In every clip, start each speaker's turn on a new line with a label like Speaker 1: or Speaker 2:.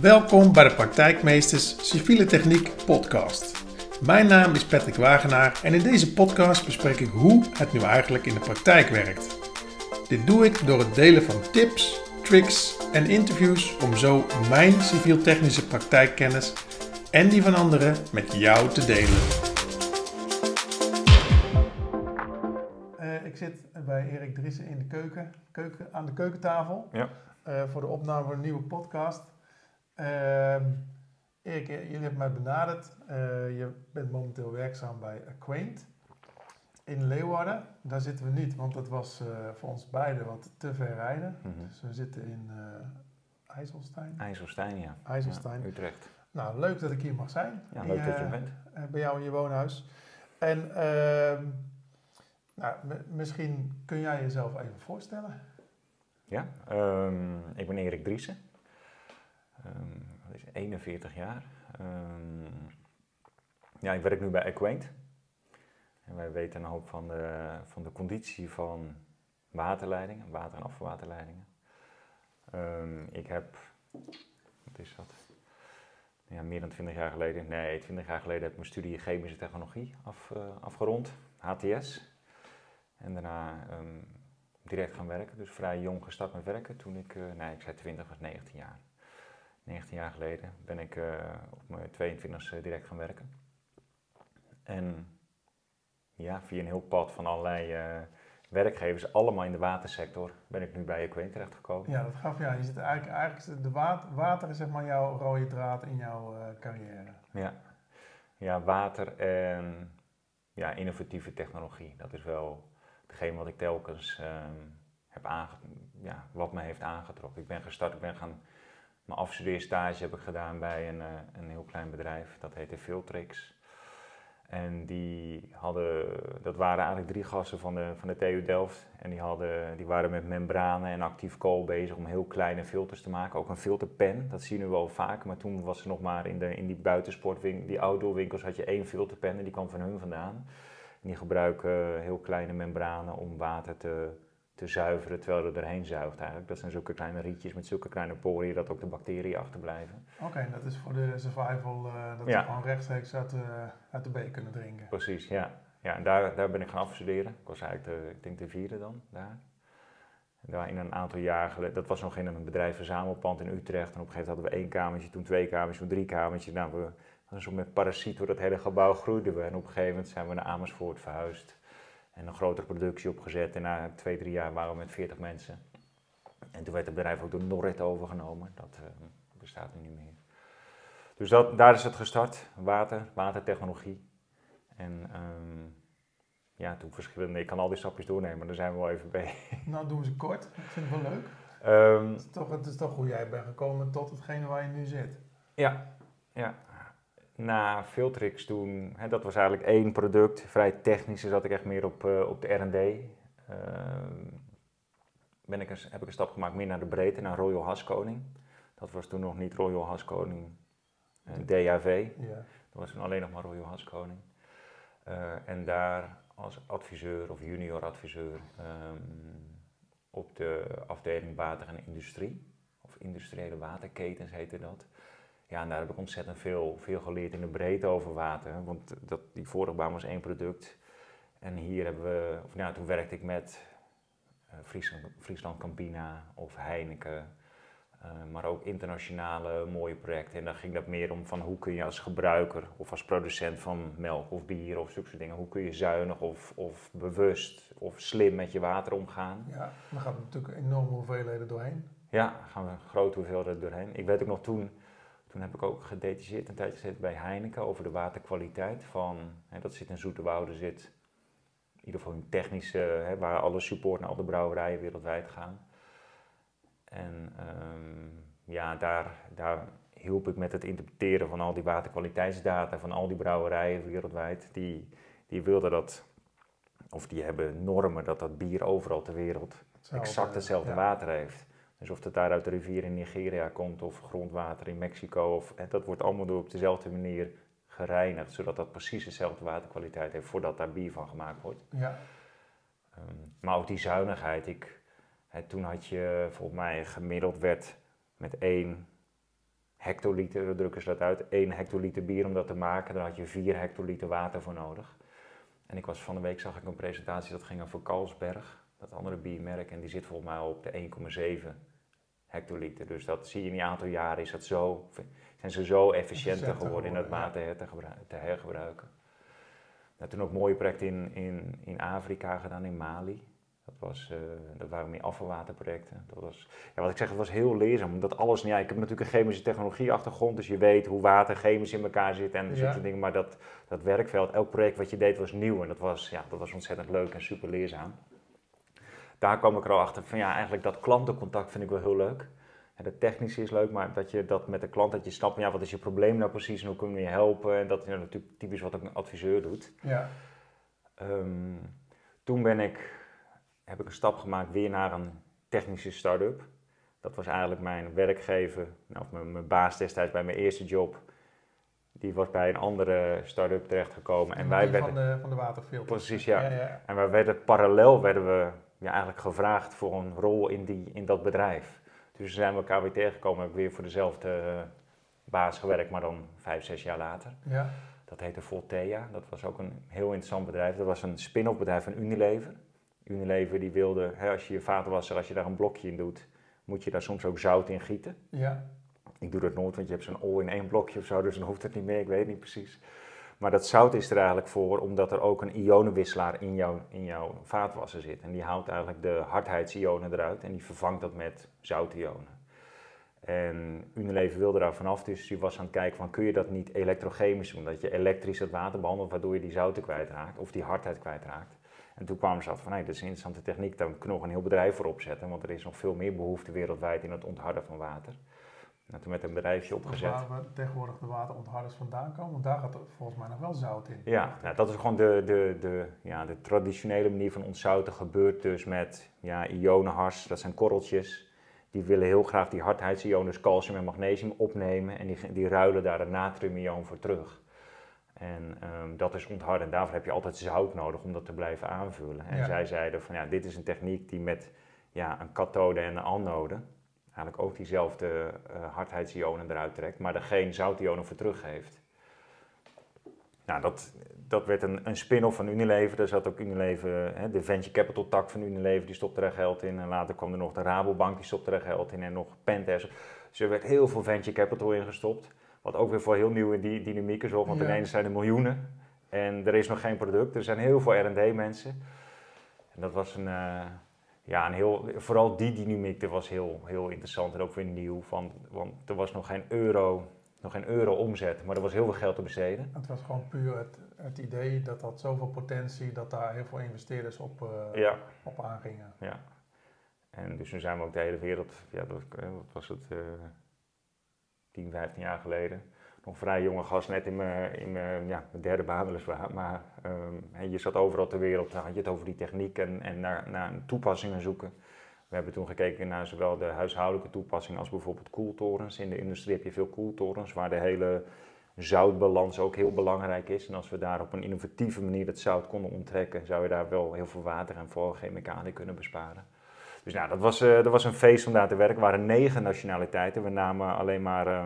Speaker 1: Welkom bij de Praktijkmeesters Civiele Techniek podcast. Mijn naam is Patrick Wagenaar en in deze podcast bespreek ik hoe het nu eigenlijk in de praktijk werkt. Dit doe ik door het delen van tips, tricks en interviews om zo mijn civiel-technische praktijkkennis en die van anderen met jou te delen. Eh, ik zit bij Erik Driessen in de keuken, keuken aan de keukentafel
Speaker 2: Ja.
Speaker 1: eh, voor de opname van een nieuwe podcast. Ehm, Erik, eh, jullie hebben mij benaderd. Eh, je bent momenteel werkzaam bij Acquaint in Leeuwarden. Daar zitten we niet, want dat was eh, voor ons beiden wat te ver rijden.
Speaker 2: Mhm.
Speaker 1: Dus we zitten in IJsselstein.
Speaker 2: IJsselstein, ja.
Speaker 1: IJsselstein.
Speaker 2: Ja, Utrecht.
Speaker 1: Nou, leuk dat ik hier mag zijn.
Speaker 2: Ja, leuk dat je bent.
Speaker 1: bij jou in je woonhuis. En ehm, nou, misschien kun jij jezelf even voorstellen.
Speaker 2: Ja, ehm, ik ben Erik Driessen. Wat is het, 41 jaar. Ehm, ja, ik werk nu bij Equaint. En wij weten een hoop van de, van de conditie van waterleidingen, water- en afvalwaterleidingen. Ehm, ik heb, wat is dat? Ja, meer dan 20 jaar geleden, nee, 20 jaar geleden heb ik mijn studie chemische technologie af, eh, afgerond, HTS. En daarna direct gaan werken. Dus vrij jong gestart met werken toen ik, eh, nee, ik zei 20, was 19 jaar. 19 jaar geleden ben ik eh, op mijn 22e direct gaan werken. En ja, via een heel pad van allerlei eh, werkgevers, allemaal in de watersector, ben ik nu bij Equain terechtgekomen.
Speaker 1: Ja, dat gaf ja. Je zit eigenlijk, eigenlijk de water, water is zeg maar jouw rode draad in jouw eh, carrière.
Speaker 2: Ja. ja, water en ja, innovatieve technologie. Dat is wel hetgeen wat ik telkens ehm, heb aange ja, wat me heeft aangetrokken. Ik ben gestart, ik ben gaan, mijn afstudeerstage heb ik gedaan bij een, eh, een heel klein bedrijf, dat heette Filtrix. En die hadden, dat waren eigenlijk drie gasten van de, van de TU Delft. En die, hadden, die waren met membranen en actief kool bezig om heel kleine filters te maken. Ook een filterpen, dat zie je nu wel vaak. Maar toen was er nog maar in, de, in die buitensportwinkels, die outdoor winkels, had je één filterpen en die kwam van hun vandaan. Die gebruiken heel kleine membranen om water te, te zuiveren terwijl het erheen zuigt eigenlijk. Dat zijn zulke kleine rietjes met zulke kleine poriën dat ook de bacteriën achterblijven.
Speaker 1: Oké, dat is voor de survival, eh, dat
Speaker 2: Ja.
Speaker 1: we gewoon rechtstreeks uit de, uit de beek kunnen drinken.
Speaker 2: Precies, ja. Ja, en daar, daar ben ik gaan afstuderen. Ik was eigenlijk de, ik denk de vierde dan, daar. En daar in een aantal jaar geleden, dat was nog in een bedrijfsverzamelpand in Utrecht. En op een gegeven moment hadden we één kamertje, toen twee kamertjes, toen drie kamertjes. Nou, we zo met parasiet door dat hele gebouw groeiden we. En op een gegeven moment zijn we naar Amersfoort verhuisd. En een grotere productie opgezet. En na twee, drie jaar waren we met 40 mensen. En toen werd het bedrijf ook door Norrit overgenomen. Dat eh, bestaat nu niet meer. Dus dat, daar is het gestart. Water, watertechnologie. En ehm, ja, toen verschillende, ik kan al die stapjes doornemen, maar daar zijn we wel even bij.
Speaker 1: Nou, doen we ze kort. Ik vind het wel leuk.
Speaker 2: Ehm,
Speaker 1: Het is toch, het is toch hoe jij bent gekomen tot hetgene waar je nu zit.
Speaker 2: ja, ja. Na Filtrix toen, hè, dat was eigenlijk één product, vrij technisch, dus zat ik echt meer op, eh, op de R&D. Ehm, ben ik heb ik een stap gemaakt meer naar de breedte, naar Royal Haskoning. Dat was toen nog niet Royal Haskoning eh, DAV.
Speaker 1: Ja.
Speaker 2: Dat was toen alleen nog maar Royal Haskoning. Eh en daar als adviseur of junior adviseur ehm, op de afdeling water en industrie, of industriële waterketens heette dat. Ja, en daar heb ik ontzettend veel, veel geleerd in de breedte over water. Want dat, die vorige baan was één product. En hier hebben we, of nou, toen werkte ik met eh, Friesland, Friesland Campina of Heineken. eh, maar ook internationale mooie projecten. En dan ging dat meer om van hoe kun je als gebruiker of als producent van melk of bier of zulke soort dingen, hoe kun je zuinig of, of bewust of slim met je water omgaan.
Speaker 1: ja, dan gaat natuurlijk enorme hoeveelheden doorheen.
Speaker 2: Ja, daar gaan we grote hoeveelheden doorheen. Ik weet ook nog toen, toen heb ik ook gedetacheerd een tijdje gezeten bij Heineken over de waterkwaliteit van, hè, dat zit in Zoeterwoude, zit in ieder geval een technische, hè, waar alle support naar al de brouwerijen wereldwijd gaan. En ehm, ja, daar, daar hielp ik met het interpreteren van al die waterkwaliteitsdata van al die brouwerijen wereldwijd. Die, die wilden dat, of die hebben normen dat dat bier overal ter wereld
Speaker 1: Hetzelfde,
Speaker 2: exact hetzelfde
Speaker 1: ja.
Speaker 2: water heeft. Dus of het daar uit de rivier in Nigeria komt of grondwater in Mexico, of, hè, dat wordt allemaal door op dezelfde manier gereinigd, zodat dat precies dezelfde waterkwaliteit heeft voordat daar bier van gemaakt wordt.
Speaker 1: Ja,
Speaker 2: Ehm, maar ook die zuinigheid. Ik, hè, toen had je volgens mij gemiddeld werd met één hectoliter, dat drukken ze dat uit. 1 hectoliter bier om dat te maken, daar had je 4 hectoliter water voor nodig. En ik was van de week, zag ik een presentatie, dat ging over Carlsberg, dat andere biermerk. En die zit volgens mij op de 1,7 hectoliter. Dus dat zie je in een aantal jaren, is dat zo, zijn ze zo efficiënter geworden in het water te, te hergebruiken. Nou, toen ook mooie projecten in, in, in Afrika gedaan, in Mali. Dat, was, uh, dat waren meer afvalwaterprojecten. Dat was, ja, wat ik zeg, het was heel leerzaam. Omdat alles, ja, ik heb natuurlijk een chemische technologie achtergrond, dus je weet hoe water chemisch in elkaar zit en ja. dingen. Maar dat, dat werkveld, elk project wat je deed was nieuw en dat was, ja, dat was ontzettend leuk en super leerzaam. Daar kwam ik er al achter van ja, eigenlijk dat klantencontact vind ik wel heel leuk. En de technische is leuk, maar dat je dat met de klant, dat je snapt, ja, wat is je probleem nou precies en hoe kunnen we je helpen? En dat is natuurlijk typisch wat een adviseur doet. Ja. Um, toen ben ik heb ik een stap gemaakt weer naar een technische start-up. Dat was eigenlijk mijn werkgever, nou, of mijn, mijn, baas destijds bij mijn eerste job. Die was bij een andere start-up terechtgekomen.
Speaker 1: En wij werden, van, de, van de waterfilters.
Speaker 2: Precies, ja. Ja, ja. En wij werden parallel werden we ja, eigenlijk gevraagd voor een rol in, die, in dat bedrijf. Dus we zijn elkaar weer tegengekomen. Heb ik weer voor dezelfde baas gewerkt, maar dan vijf, zes jaar later. Ja. Dat heette Voltea. Dat was ook een heel interessant bedrijf. Dat was een spin-off bedrijf van Unilever. Unilever die wilde, hè, als je je vaatwasser, als je daar een blokje in doet, moet je daar soms ook zout in gieten. Ja. Ik doe dat nooit, want je hebt zo'n all in één blokje of zo, dus dan hoeft het niet meer, ik weet niet precies. Maar dat zout is er eigenlijk voor omdat er ook een ionenwisselaar in, jou, in jouw vaatwasser zit. En die haalt eigenlijk de hardheidsionen eruit en die vervangt dat met zoutionen. En Unilever wilde daar vanaf, dus die was aan het kijken van kun je dat niet elektrochemisch doen, dat je elektrisch het water behandelt waardoor je die zouten kwijtraakt of die hardheid kwijtraakt. En toen kwamen ze af van, dat is een interessante techniek, daar kunnen we nog een heel bedrijf voor opzetten, want er is nog veel meer behoefte wereldwijd in het ontharden van water. En toen met een bedrijfje opgezet.
Speaker 1: Waar we tegenwoordig de waterontharders vandaan komen, want daar gaat volgens mij nog wel zout in.
Speaker 2: Ja, nou, dat is gewoon de, de, de, ja, de traditionele manier van ontzouten gebeurt dus met ja, ionenhars, dat zijn korreltjes. Die willen heel graag die hardheidsionen, dus calcium en magnesium, opnemen en die, die ruilen daar een natriumioon voor terug. En um, dat is onthard en daarvoor heb je altijd zout nodig om dat te blijven aanvullen. En zij zeiden van ja, dit is een techniek die met ja, een kathode en een anode eigenlijk ook diezelfde uh, hardheidsionen eruit trekt, maar er geen zoutionen voor teruggeeft. Nou, dat, dat werd een, een spin-off van Unilever. Daar zat ook Unilever, hè, de venture capital tak van Unilever, die stopte er geld in. En later kwam er nog de Rabobank, die stopte er geld in. En nog Pentes. Dus er werd heel veel venture capital ingestopt. Wat ook weer voor heel nieuwe dynamieken zorgt. Want ja. ineens zijn er miljoenen en er is nog geen product. Er zijn heel veel R&D mensen. En dat was een, uh, ja, een heel, vooral die dynamiek dat was heel, heel interessant en ook weer nieuw. Van, want er was nog geen euro, nog geen euro omzet, maar er was heel veel geld te besteden.
Speaker 1: Het was gewoon puur het, het idee dat had zoveel potentie dat daar heel veel investeerders op, uh, ja. op aangingen.
Speaker 2: Ja. En dus nu zijn we ook de hele wereld, ja, dat, wat was het, uh, 10, 15 jaar geleden. Nog vrij jonge gast, net in mijn, in mijn, ja, derde baan weliswaar. Maar um, je zat overal ter wereld, dan had je het over die techniek en, en naar, naar toepassingen zoeken. We hebben toen gekeken naar zowel de huishoudelijke toepassingen als bijvoorbeeld koeltorens. In de industrie heb je veel koeltorens waar de hele zoutbalans ook heel belangrijk is. En als we daar op een innovatieve manier het zout konden onttrekken, zou je daar wel heel veel water en vooral chemicaliën kunnen besparen. Dus nou, dat was, dat was een feest om daar te werken. Er waren negen nationaliteiten. We namen alleen maar, uh,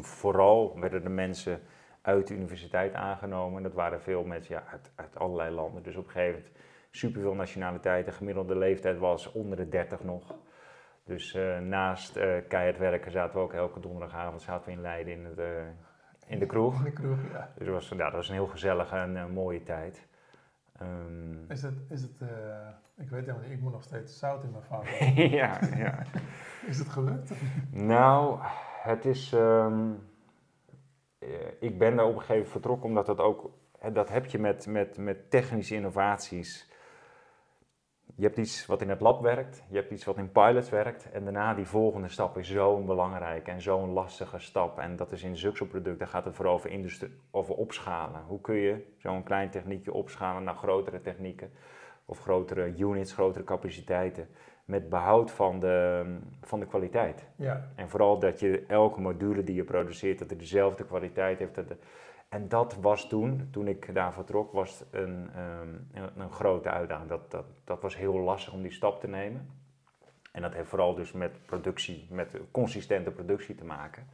Speaker 2: vooral werden de mensen uit de universiteit aangenomen. Dat waren veel mensen ja, uit, uit allerlei landen. Dus op een gegeven moment superveel nationaliteiten. Gemiddelde leeftijd was onder de 30 nog. Dus uh, naast uh, keihard werken zaten we ook elke donderdagavond zaten we in Leiden in, het, in de kroeg.
Speaker 1: In de kroeg, ja.
Speaker 2: Dus dat was, ja, dat was een heel gezellige en mooie tijd.
Speaker 1: Um, is het, is het ik weet helemaal niet, ik moet nog steeds zout in mijn vaat.
Speaker 2: ja, ja.
Speaker 1: is het gelukt?
Speaker 2: Nou, het is. Um, ik ben daar op een gegeven moment vertrokken omdat dat ook. Dat heb je met, met, met technische innovaties. Je hebt iets wat in het lab werkt, je hebt iets wat in pilots werkt. En daarna die volgende stap is zo'n belangrijke en zo'n lastige stap. En dat is in zulke product, daar gaat het vooral over, over opschalen. Hoe kun je zo'n klein techniekje opschalen naar grotere technieken? of grotere units, grotere capaciteiten, met behoud van de, van de kwaliteit. Ja. En vooral dat je elke module die je produceert, dat het dezelfde kwaliteit heeft. Dat en dat was toen, toen ik daar vertrok, was een, um, een, een, grote uitdaging. Dat, dat, dat was heel lastig om die stap te nemen. En dat heeft vooral dus met productie, met consistente productie te maken.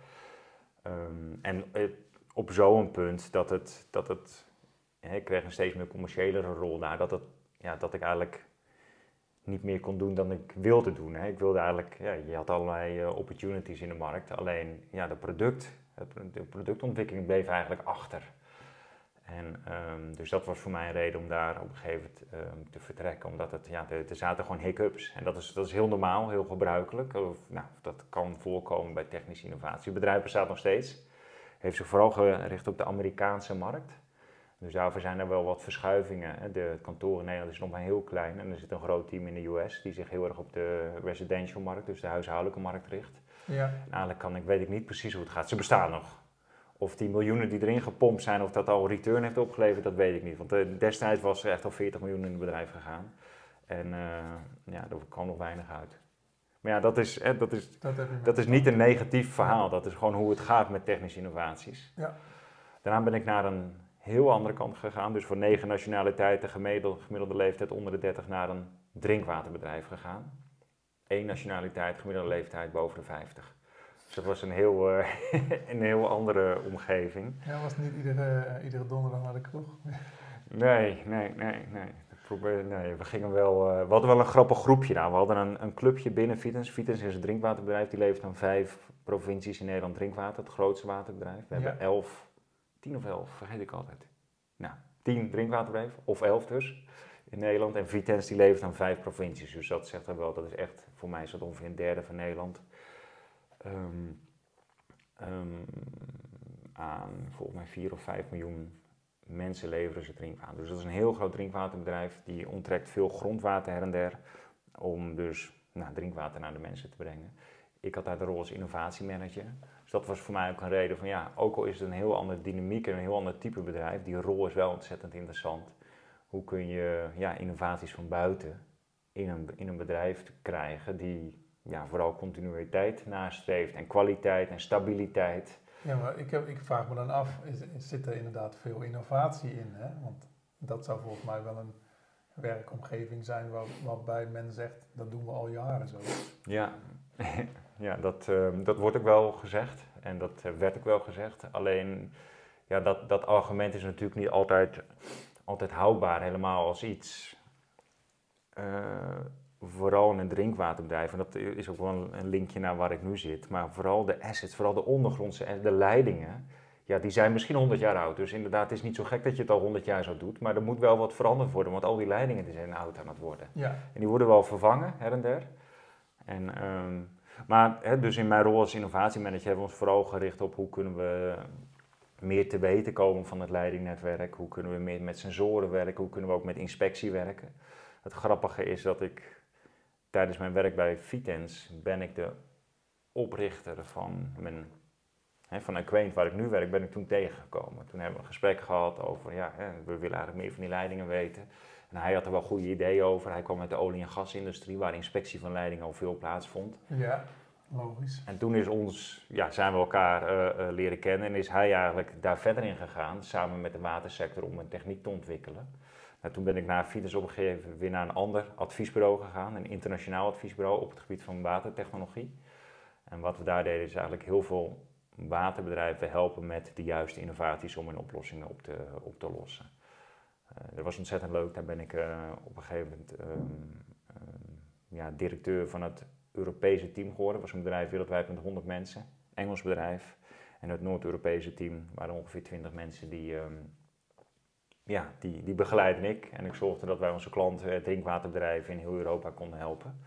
Speaker 2: Ehm, en op zo'n punt dat het, dat het ik kreeg een steeds meer commerciëlere rol daar, dat, het, ja, dat ik eigenlijk niet meer kon doen dan ik wilde doen. Hè. Ik wilde eigenlijk, ja, je had allerlei uh, opportunities in de markt, alleen ja, de, product, de productontwikkeling bleef eigenlijk achter. En um, dus dat was voor mij een reden om daar op een gegeven moment um, te vertrekken, omdat het, ja, er, er zaten gewoon hiccups. En dat is, dat is heel normaal, heel gebruikelijk. Of, nou, dat kan voorkomen bij technische innovatie. Het bedrijf bestaat nog steeds, heeft zich vooral gericht op de Amerikaanse markt. Dus daarvoor zijn er wel wat verschuivingen. De kantoor in Nederland is nog maar heel klein en er zit een groot team in de US die zich heel erg op de residential markt, dus de huishoudelijke markt richt. Ja. En eigenlijk kan ik, weet ik niet precies hoe het gaat. Ze bestaan nog. Of die miljoenen die erin gepompt zijn, of dat al return heeft opgeleverd, dat weet ik niet. Want eh, destijds was er echt al 40 miljoen in het bedrijf gegaan. En uh, ja, daar kwam nog weinig uit. Maar ja, dat is, dat is, dat, dat is niet een negatief verhaal. Dat is gewoon hoe het gaat met technische innovaties. Ja. Daarna ben ik naar een heel andere kant gegaan. Dus voor negen nationaliteiten, gemiddelde, gemiddelde leeftijd onder de 30, naar een drinkwaterbedrijf gegaan. Eén nationaliteit, gemiddelde leeftijd boven de 50. Dus dat was een heel, uh, een heel andere omgeving.
Speaker 1: Ja, was niet iedere, iedere donderdag naar de kroeg?
Speaker 2: nee, nee, nee, nee. Nee, we gingen wel. Uh, we hadden wel een grappig groepje daar. We hadden een, een clubje binnen Vitens. Vitens is een drinkwaterbedrijf. Die levert aan vijf provincies in Nederland drinkwater. Het grootste waterbedrijf. We hebben elf tien of elf, vergeet ik altijd. Nou, tien drinkwaterbedrijven, of elf dus, in Nederland. En Vitens die levert aan vijf provincies. Dus dat zegt dan wel, dat is echt, voor mij is dat ongeveer een derde van Nederland. Um, um, aan volgens mij vier of vijf miljoen mensen leveren ze drinkwater. Dus dat is een heel groot drinkwaterbedrijf. Die onttrekt veel grondwater her en der. Om dus nou, drinkwater naar de mensen te brengen. Ik had daar de rol als innovatiemanager. Dus dat was voor mij ook een reden van ja, ook al is het een heel andere dynamiek en een heel ander type bedrijf, die rol is wel ontzettend interessant. Hoe kun je ja, innovaties van buiten in een, in een bedrijf krijgen die ja, vooral continuïteit nastreeft en kwaliteit en stabiliteit.
Speaker 1: Ja, maar ik, heb, ik vraag me dan af, is, zit er inderdaad veel innovatie in? Hè? Want dat zou volgens mij wel een werkomgeving zijn waar, waarbij men zegt, dat doen we al jaren zo.
Speaker 2: Ja, ja dat, ehm, dat wordt ook wel gezegd en dat eh, werd ook wel gezegd. Alleen, ja, dat, dat argument is natuurlijk niet altijd, altijd houdbaar, helemaal als iets. Uh, vooral in een drinkwaterbedrijf, en dat is ook wel een linkje naar waar ik nu zit, maar vooral de assets, vooral de ondergrondse, de leidingen, ja, die zijn misschien 100 jaar oud. Dus inderdaad, het is niet zo gek dat je het al 100 jaar zo doet, maar er moet wel wat veranderd worden, want al die leidingen die zijn oud aan het worden. Ja. En die worden wel vervangen, her en der. En, um, maar hè, dus in mijn rol als innovatiemanager hebben we ons vooral gericht op hoe kunnen we meer te weten komen van het leidingnetwerk, hoe kunnen we meer met sensoren werken, hoe kunnen we ook met inspectie werken. Het grappige is dat ik tijdens mijn werk bij Vitens ben ik de oprichter van mijn hè, van Acquaint, waar ik nu werk, ben ik toen tegengekomen. Toen hebben we een gesprek gehad over, ja, hè, we willen eigenlijk meer van die leidingen weten. En hij had er wel goede ideeën over. Hij kwam uit de olie- en gasindustrie, waar inspectie van leidingen al veel plaatsvond.
Speaker 1: Ja, logisch.
Speaker 2: En toen is ons, ja, zijn we elkaar uh, uh, leren kennen en is hij eigenlijk daar verder in gegaan, samen met de watersector, om een techniek te ontwikkelen. Nou, toen ben ik na Fides op een gegeven moment weer naar een ander adviesbureau gegaan, een internationaal adviesbureau op het gebied van watertechnologie. En wat we daar deden is eigenlijk heel veel waterbedrijven helpen met de juiste innovaties om hun oplossingen op te, op te lossen. Uh, dat was ontzettend leuk. Daar ben ik uh, op een gegeven moment um, um, ja, directeur van het Europese team geworden. Dat was een bedrijf wereldwijd met 100 mensen, Engels bedrijf. En het Noord-Europese team waren ongeveer 20 mensen die, um, ja, die, die begeleidde ik. En ik zorgde dat wij onze klanten, drinkwaterbedrijven in heel Europa konden helpen.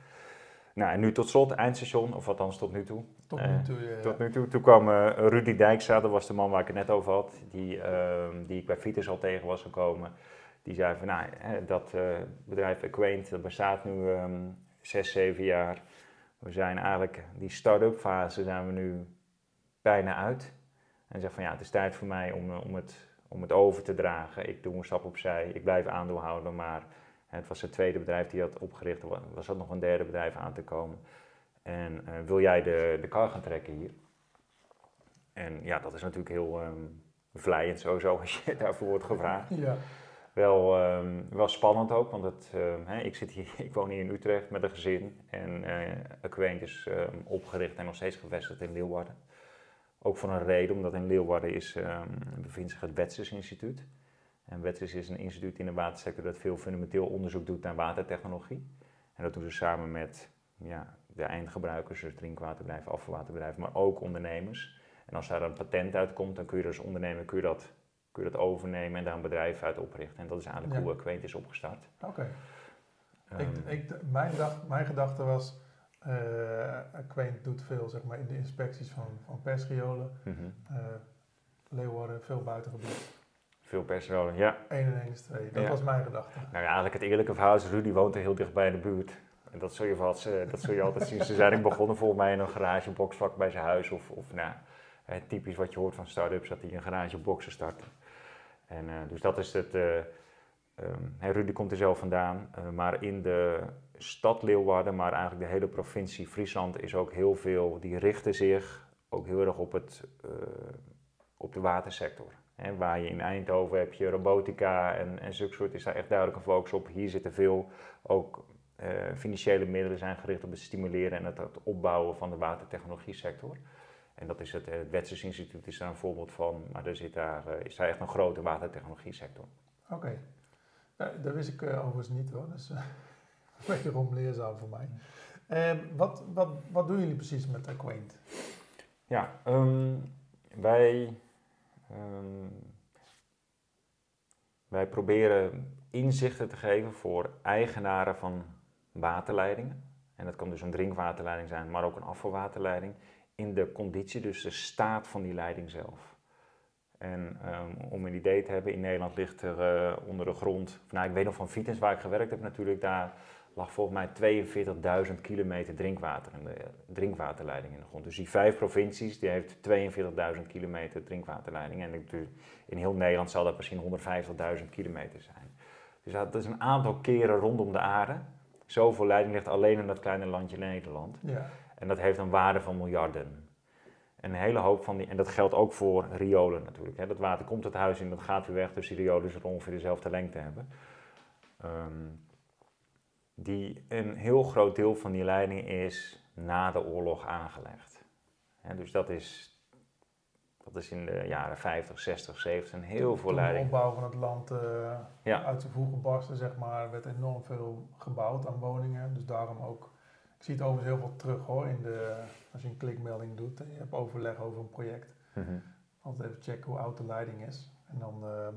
Speaker 2: Nou, en nu tot slot, eindstation, of althans tot nu toe.
Speaker 1: Tot nu toe, ja.
Speaker 2: Tot nu toe. Toen kwam uh, Rudy Dijkstra, dat was de man waar ik het net over had, die, uh, die ik bij Vitus al tegen was gekomen. Die zei van, nou, dat uh, bedrijf Acquaint, dat bestaat nu um, zes, zeven jaar. We zijn eigenlijk, die start-up fase zijn we nu bijna uit. En zegt van, ja, het is tijd voor mij om, om, het, om het over te dragen. Ik doe een stap opzij, ik blijf aandeelhouder, maar het was het tweede bedrijf die had opgericht, er was er nog een derde bedrijf aan te komen. En uh, wil jij de, de kar gaan trekken hier? En ja, dat is natuurlijk heel um, vlijend sowieso als je daarvoor wordt gevraagd. Ja. Wel, ehm, wel spannend ook, want het, ehm, hè, ik, zit hier, ik woon hier in Utrecht met een gezin en uh, is ehm, opgericht en nog steeds gevestigd in Leeuwarden. Ook voor een reden, omdat in Leeuwarden is, bevindt zich het Wetses Instituut. En Wetses is een instituut in de watersector dat veel fundamenteel onderzoek doet naar watertechnologie. En dat doen ze samen met ja, de eindgebruikers, dus drinkwaterbedrijven, afvalwaterbedrijven, maar ook ondernemers. En als daar een patent uitkomt, dan kun je als ondernemer kun je dat, kun je dat overnemen en daar een bedrijf uit oprichten. En dat is eigenlijk hoe Aquaint is opgestart.
Speaker 1: Oké. ik, ehm, mijn, mijn gedachte was, uh, Aquaint doet veel zeg maar, in de inspecties van, van persriolen. Mm -hmm. uh, Leeuwarden, veel buitengebied.
Speaker 2: Veel persriolen, ja.
Speaker 1: 1 en 1 is 2, dat was mijn gedachte. Nou
Speaker 2: ja, eigenlijk het eerlijke verhaal is, Rudy woont er heel dichtbij in de buurt. En dat zul je, vast, uh, dat zul je altijd zien. Ze zijn begonnen volgens mij in een garagebox vlak bij zijn huis of, of nou, typisch wat je hoort van start-ups, dat die een garageboxen starten. En, uh, dus dat is het. Um, Rudy komt er zelf vandaan, maar in de stad Leeuwarden, maar eigenlijk de hele provincie Friesland is ook heel veel, die richten zich ook heel erg op, het, op de watersector. Waar je in Eindhoven heb je robotica en, en zulke soort is daar echt duidelijk een focus op. Hier zitten veel ook financiële middelen zijn gericht op het stimuleren en het, het opbouwen van de watertechnologie sector. En dat is het, het Wetses Instituut is daar een voorbeeld van, maar er zit daar, uh, is daar echt een grote watertechnologie sector.
Speaker 1: Oké, okay. dat wist ik uh, overigens niet hoor, dus uh, wederom leerzaam voor mij. Uh, wat, wat, wat doen jullie precies met Aquaint?
Speaker 2: Ja, um, wij, um, wij proberen inzichten te geven voor eigenaren van waterleidingen. En dat kan dus een drinkwaterleiding zijn, maar ook een afvalwaterleiding in de conditie, dus de staat van die leiding zelf. En um, om een idee te hebben, in Nederland ligt er uh, onder de grond, nou ik weet nog van Vitens waar ik gewerkt heb natuurlijk, daar lag volgens mij 42.000 kilometer drinkwater in de drinkwaterleiding in de grond. Dus die vijf provincies, die heeft 42.000 kilometer drinkwaterleiding. En in heel Nederland zal dat misschien 150.000 kilometer zijn. Dus dat is een aantal keren rondom de aarde. Zoveel leiding ligt alleen in dat kleine landje Nederland. Ja. En dat heeft een waarde van miljarden. een hele hoop van die, en dat geldt ook voor riolen natuurlijk. Hè. Dat water komt het huis in, dat gaat weer weg, dus die riolen zullen ongeveer dezelfde lengte hebben. Ehm, die, een heel groot deel van die leiding is na de oorlog aangelegd. dus dat is, dat is in de jaren 50, 60, 70 een heel veel leiding.
Speaker 1: De opbouw van het land uh, ja. uit de voegen barsten, zeg maar, werd enorm veel gebouwd aan woningen. Dus daarom ook ik zie het overigens heel veel terug hoor, in de, als je een klikmelding doet en je hebt overleg over een project. Mm Altijd even checken hoe oud de leiding is. En dan, uh,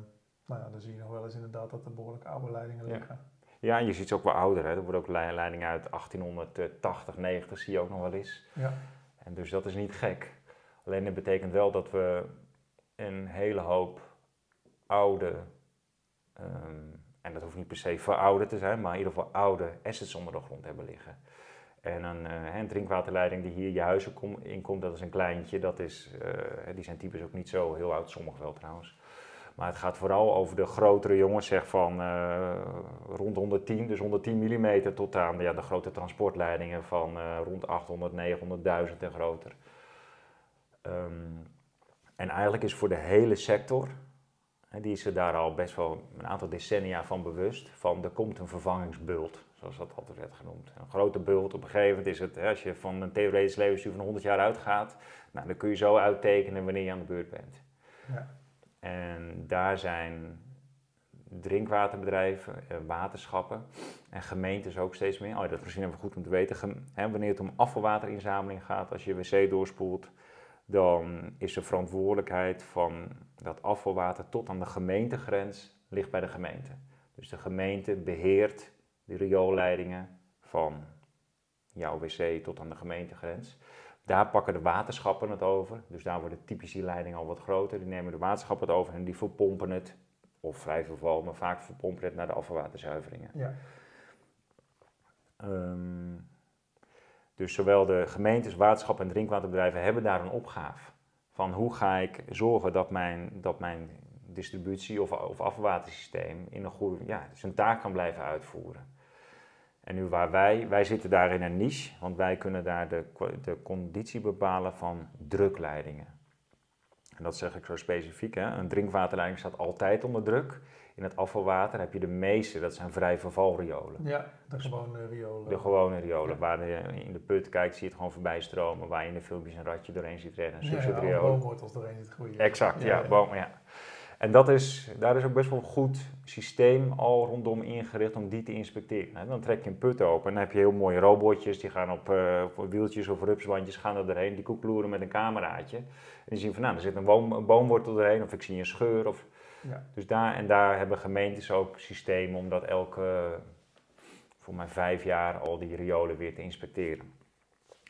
Speaker 1: nou ja, dan zie je nog wel eens inderdaad dat er behoorlijk oude leidingen liggen.
Speaker 2: Ja, en je ziet ze ook wel ouder. Hè. Er worden ook leidingen uit 1880, 90 zie je ook nog wel eens. Ja. En dus dat is niet gek. Alleen dat betekent wel dat we een hele hoop oude, um, en dat hoeft niet per se verouderd te zijn, maar in ieder geval oude assets onder de grond hebben liggen. En een, uh, een, drinkwaterleiding die hier je huis in komt, dat is een kleintje. Dat is, uh, die zijn types ook niet zo heel oud, sommige wel trouwens. Maar het gaat vooral over de grotere jongens, zeg van uh, rond 110, dus 110 mm, tot aan ja, de grote transportleidingen van rond 800, 900, en groter. Um, en eigenlijk is voor de hele sector, die is er daar al best wel een aantal decennia van bewust, van er komt een vervangingsbult zoals dat altijd werd genoemd. Een grote bult, op een gegeven moment is het, als je van een theoretisch levensduur van 100 jaar uitgaat, nou, dan kun je zo uittekenen wanneer je aan de beurt bent. Ja. En daar zijn drinkwaterbedrijven, eh, waterschappen en gemeentes ook steeds meer. Oh, dat is misschien even goed om te weten. wanneer het om afvalwaterinzameling gaat, als je wc doorspoelt, dan is de verantwoordelijkheid van dat afvalwater tot aan de gemeentegrens ligt bij de gemeente. Dus de gemeente beheert de rioolleidingen van jouw wc tot aan de gemeentegrens. Daar pakken de waterschappen het over. Dus daar worden typisch die leidingen al wat groter. Die nemen de waterschappen het over en die verpompen het. Of vrij veel maar vaak verpompen het naar de afvalwaterzuiveringen. Ja. Ehm, dus zowel de gemeentes, waterschappen en drinkwaterbedrijven hebben daar een opgave. Van hoe ga ik zorgen dat mijn, dat mijn distributie- of, of afvalwatersysteem in een goede, ja, zijn taak kan blijven uitvoeren. En nu waar wij, wij zitten daar in een niche, want wij kunnen daar de, de conditie bepalen van drukleidingen. En dat zeg ik zo specifiek. Hè? Een drinkwaterleiding staat altijd onder druk. In het afvalwater heb je de meeste, dat zijn vrij vervalriolen.
Speaker 1: Ja, de gewone riolen.
Speaker 2: De gewone riolen, waar je in de put kijkt, zie je het gewoon voorbij stromen. Waar je in de filmpjes een ratje doorheen ziet rennen. Een
Speaker 1: ja, ja, boomwortels doorheen ziet groeien.
Speaker 2: Exact, ja.
Speaker 1: ja.
Speaker 2: boom, ja. En dat is, daar is ook best wel een goed systeem al rondom ingericht om die te inspecteren. Dan trek je een put open en dan heb je heel mooie robotjes. Die gaan op, eh, op wieltjes of rupsbandjes gaan er doorheen. Die koekloeren met een cameraatje. En die zien van, nou, er zit een, boom, een boomwortel doorheen of ik zie een scheur. Of, Dus daar, en daar hebben gemeentes ook systemen om dat elke, voor mij vijf jaar, al die riolen weer te inspecteren.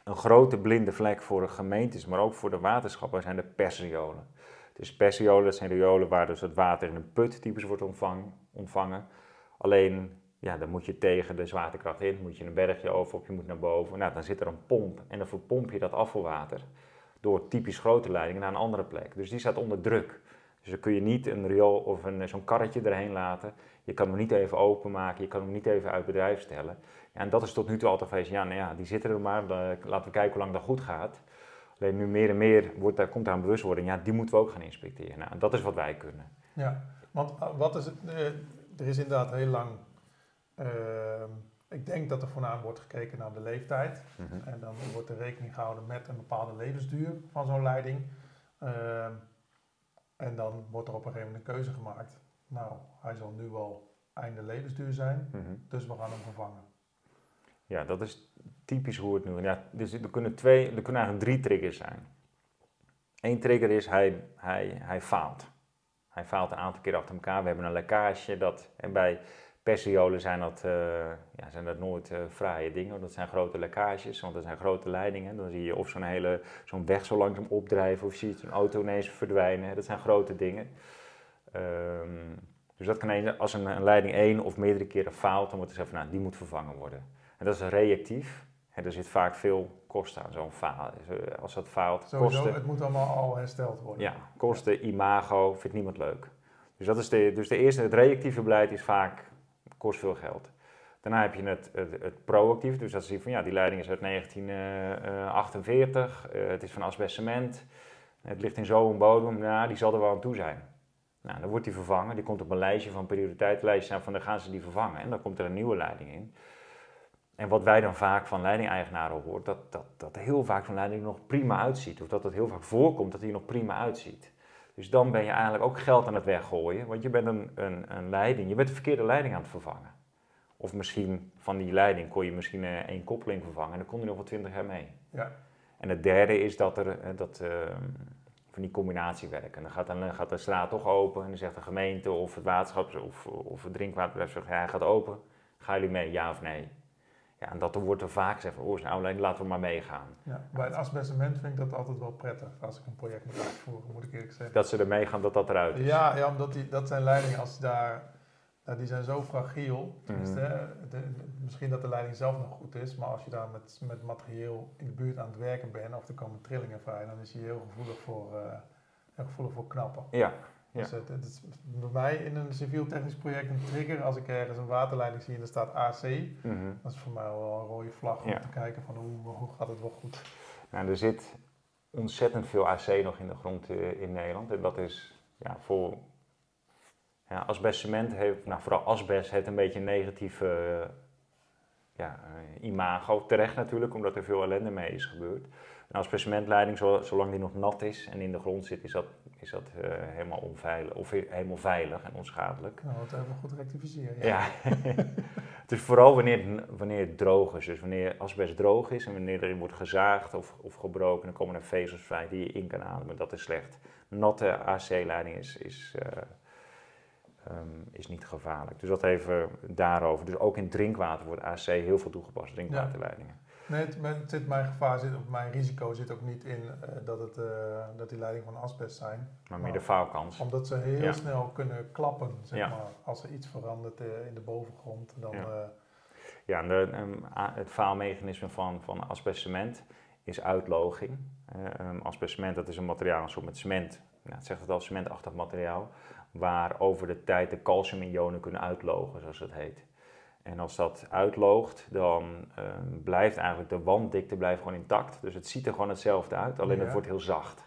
Speaker 2: Een grote blinde vlek voor de gemeentes, maar ook voor de waterschappen zijn de persriolen. Dus persriolen, dat zijn riolen waar dus het water in een put typisch wordt ontvang- ontvangen. Alleen, ja, dan moet je tegen de zwaartekracht in, moet je een bergje over of je moet naar boven. Nou, dan zit er een pomp en dan verpomp je dat afvalwater door typisch grote leidingen naar een andere plek. Dus die staat onder druk. Dus dan kun je niet een riool of een, zo'n karretje erheen laten. Je kan hem niet even openmaken, je kan hem niet even uit bedrijf stellen. Ja, en dat is tot nu toe altijd geweest, ja, nou ja, die zitten er maar, dan- laten we kijken hoe lang dat goed gaat. Alleen nu meer en meer wordt daar, komt daar een bewustwording, ja, die moeten we ook gaan inspecteren. Nou, en dat is wat wij kunnen.
Speaker 1: Ja, want uh, wat is het? eh, er is inderdaad heel lang. ehm, ik denk dat er voornamelijk wordt gekeken naar de leeftijd.
Speaker 2: Mhm.
Speaker 1: En dan wordt er rekening gehouden met een bepaalde levensduur van zo'n leiding. Ehm, en dan wordt er op een gegeven moment een keuze gemaakt. Nou, hij zal nu wel einde levensduur zijn,
Speaker 2: Mhm.
Speaker 1: dus we gaan hem vervangen.
Speaker 2: Ja, dat is typisch hoe het nu. Ja, dus er kunnen, twee, er kunnen eigenlijk drie triggers zijn. Eén trigger is hij, hij, hij faalt. Hij faalt een aantal keer achter elkaar. We hebben een lekkage. Dat, en bij persiolen zijn dat, eh, ja, zijn dat nooit eh fraaie dingen. Dat zijn grote lekkages, want dat zijn grote leidingen. Dan zie je of zo'n hele zo'n weg zo langzaam opdrijven of je ziet zo'n auto ineens verdwijnen. Dat zijn grote dingen. Ehm, dus dat kan een, als een, een leiding één of meerdere keren faalt, dan wordt er gezegd van nou, die moet vervangen worden. En dat is reactief. En er zit vaak veel kosten aan zo'n faal. Eh, Als dat faalt,
Speaker 1: Sowieso,
Speaker 2: kosten.
Speaker 1: het moet allemaal al hersteld worden.
Speaker 2: Ja, kosten, imago, vindt niemand leuk. Dus dat is de, dus de eerste, het reactieve beleid is vaak, kost veel geld. Daarna heb je het, het, het proactief, dus dat zie je van ja, die leiding is uit 1948, eh, het is van asbestcement, het ligt in zo'n bodem, nou, die zal er wel aan toe zijn. Nou, dan wordt die vervangen, die komt op een lijstje van prioriteitenlijstjes en van dan gaan ze die vervangen en dan komt er een nieuwe leiding in. En wat wij dan vaak van leidingeigenaren horen, dat, dat, dat heel vaak zo'n leiding nog prima uitziet. Of dat het heel vaak voorkomt dat hij nog prima uitziet. Dus dan ben je eigenlijk ook geld aan het weggooien, want je bent een, een, een leiding, je bent de verkeerde leiding aan het vervangen. Of misschien van die leiding kon je misschien eh, één koppeling vervangen en dan kon je nog wel twintig jaar mee.
Speaker 1: Ja.
Speaker 2: En het derde is dat er eh, dat, eh, van die combinatie werken. Dan gaat, dan gaat de straat toch open en dan zegt de gemeente of het waterschap of, of het drinkwaterbedrijf zegt, ja, hij gaat open. Gaan jullie mee, ja of nee? Ja, en dat wordt er vaak gezegd van, oh, nou, laten we maar meegaan.
Speaker 1: Ja, bij het asbestcement vind ik dat altijd wel prettig als ik een project moet uitvoeren, moet ik eerlijk zeggen.
Speaker 2: Dat ze er meegaan dat dat eruit is.
Speaker 1: Ja, ja omdat die, dat zijn leidingen als daar, nou, die zijn zo fragiel. Tenminste,
Speaker 2: Mhm.
Speaker 1: de- de- misschien dat de leiding zelf nog goed is, maar als je daar met, met materieel in de buurt aan het werken bent of er komen trillingen vrij, dan is hij heel gevoelig voor, eh, heel gevoelig voor knappen.
Speaker 2: Ja, Ja.
Speaker 1: Dus het, het is bij mij in een civiel technisch project een trigger als ik ergens een waterleiding zie en er staat AC.
Speaker 2: mhm.
Speaker 1: Dat is voor mij wel een rode vlag om
Speaker 2: Ja.
Speaker 1: te kijken van hoe, hoe gaat het wel goed.
Speaker 2: Nou, er zit ontzettend veel AC nog in de grond eh, in Nederland. En dat is ja, voor. Ja, asbestcement heeft, nou vooral asbest heeft een beetje een negatief eh, ja, eh, imago. Terecht natuurlijk, omdat er veel ellende mee is gebeurd. Een asbestcementleiding, zo- zolang die nog nat is en in de grond zit, is dat, is dat eh, helemaal onveilig. Of helemaal veilig en onschadelijk.
Speaker 1: Nou, dat even goed rectificeren.
Speaker 2: Ja. het is vooral wanneer het, wanneer het droog is. Dus wanneer asbest droog is en wanneer erin wordt gezaagd of, of gebroken, dan komen er vezels vrij die je in kan ademen. Dat is slecht. Natte AC-leiding is, is, eh, ehm, is niet gevaarlijk. Dus dat even daarover. Dus ook in drinkwater wordt AC heel veel toegepast, drinkwaterleidingen.
Speaker 1: Nee, het, zit, mijn gevaar zit, of mijn risico zit ook niet in eh, dat, het, eh, dat die leidingen van asbest zijn.
Speaker 2: Maar meer de faalkans.
Speaker 1: Omdat ze heel
Speaker 2: Ja.
Speaker 1: snel kunnen klappen, zeg
Speaker 2: Ja.
Speaker 1: maar. Als er iets verandert eh, in de bovengrond, dan...
Speaker 2: Ja. Ja, en de, ehm, het faalmechanisme van, van asbestcement is uitloging. Eh, ehm, asbestcement dat is een materiaal, een soort met cement, nou, het zegt het al, cementachtig materiaal, waar over de tijd de calciumionen kunnen uitlogen, zoals het heet. En als dat uitloogt, dan ehm, blijft eigenlijk de wanddikte blijft gewoon intact. Dus het ziet er gewoon hetzelfde uit, alleen
Speaker 1: Ja.
Speaker 2: het wordt heel zacht.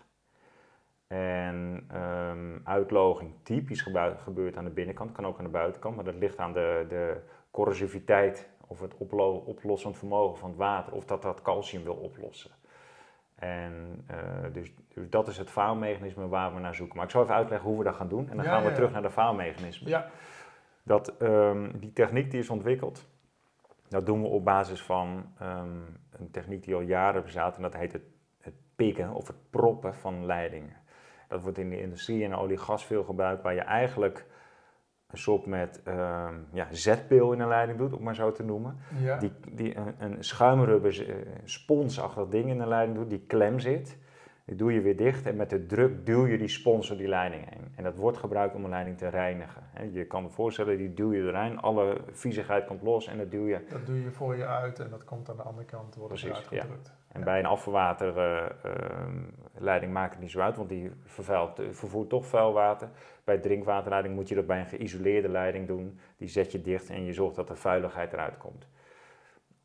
Speaker 2: En ehm, uitloging typisch gebeurt, aan de binnenkant, kan ook aan de buitenkant, maar dat ligt aan de, de corrosiviteit of het oplo oplossend vermogen van het water, of dat dat calcium wil oplossen. En uh, dus, dus, dat is het faalmechanisme waar we naar zoeken. Maar ik zal even uitleggen hoe we dat gaan doen en dan gaan we terug naar de faalmechanisme.
Speaker 1: Ja.
Speaker 2: Dat, um, die techniek die is ontwikkeld, dat doen we op basis van um, een techniek die al jaren bestaat en dat heet het, het pikken of het proppen van leidingen. Dat wordt in de industrie en olie gas veel gebruikt, waar je eigenlijk een soort met uh, ja, zetpeel in een leiding doet, om maar zo te noemen.
Speaker 1: Ja.
Speaker 2: Die, die een, een schuimrubber uh, sponsachtig ding in een leiding doet, die klem zit. Die doe je weer dicht en met de druk duw je die spons door die leiding heen. En dat wordt gebruikt om een leiding te reinigen. Je kan je voorstellen, die duw je erin, alle viezigheid komt los en dat duw je...
Speaker 1: Dat duw je voor je uit en dat komt aan de andere kant, wordt Precies, eruit gedrukt. Ja.
Speaker 2: En bij een afvalwaterleiding uh, maakt het niet zo uit, want die vervuilt, vervoert toch vuil water. Bij drinkwaterleiding moet je dat bij een geïsoleerde leiding doen. Die zet je dicht en je zorgt dat de vuiligheid eruit komt.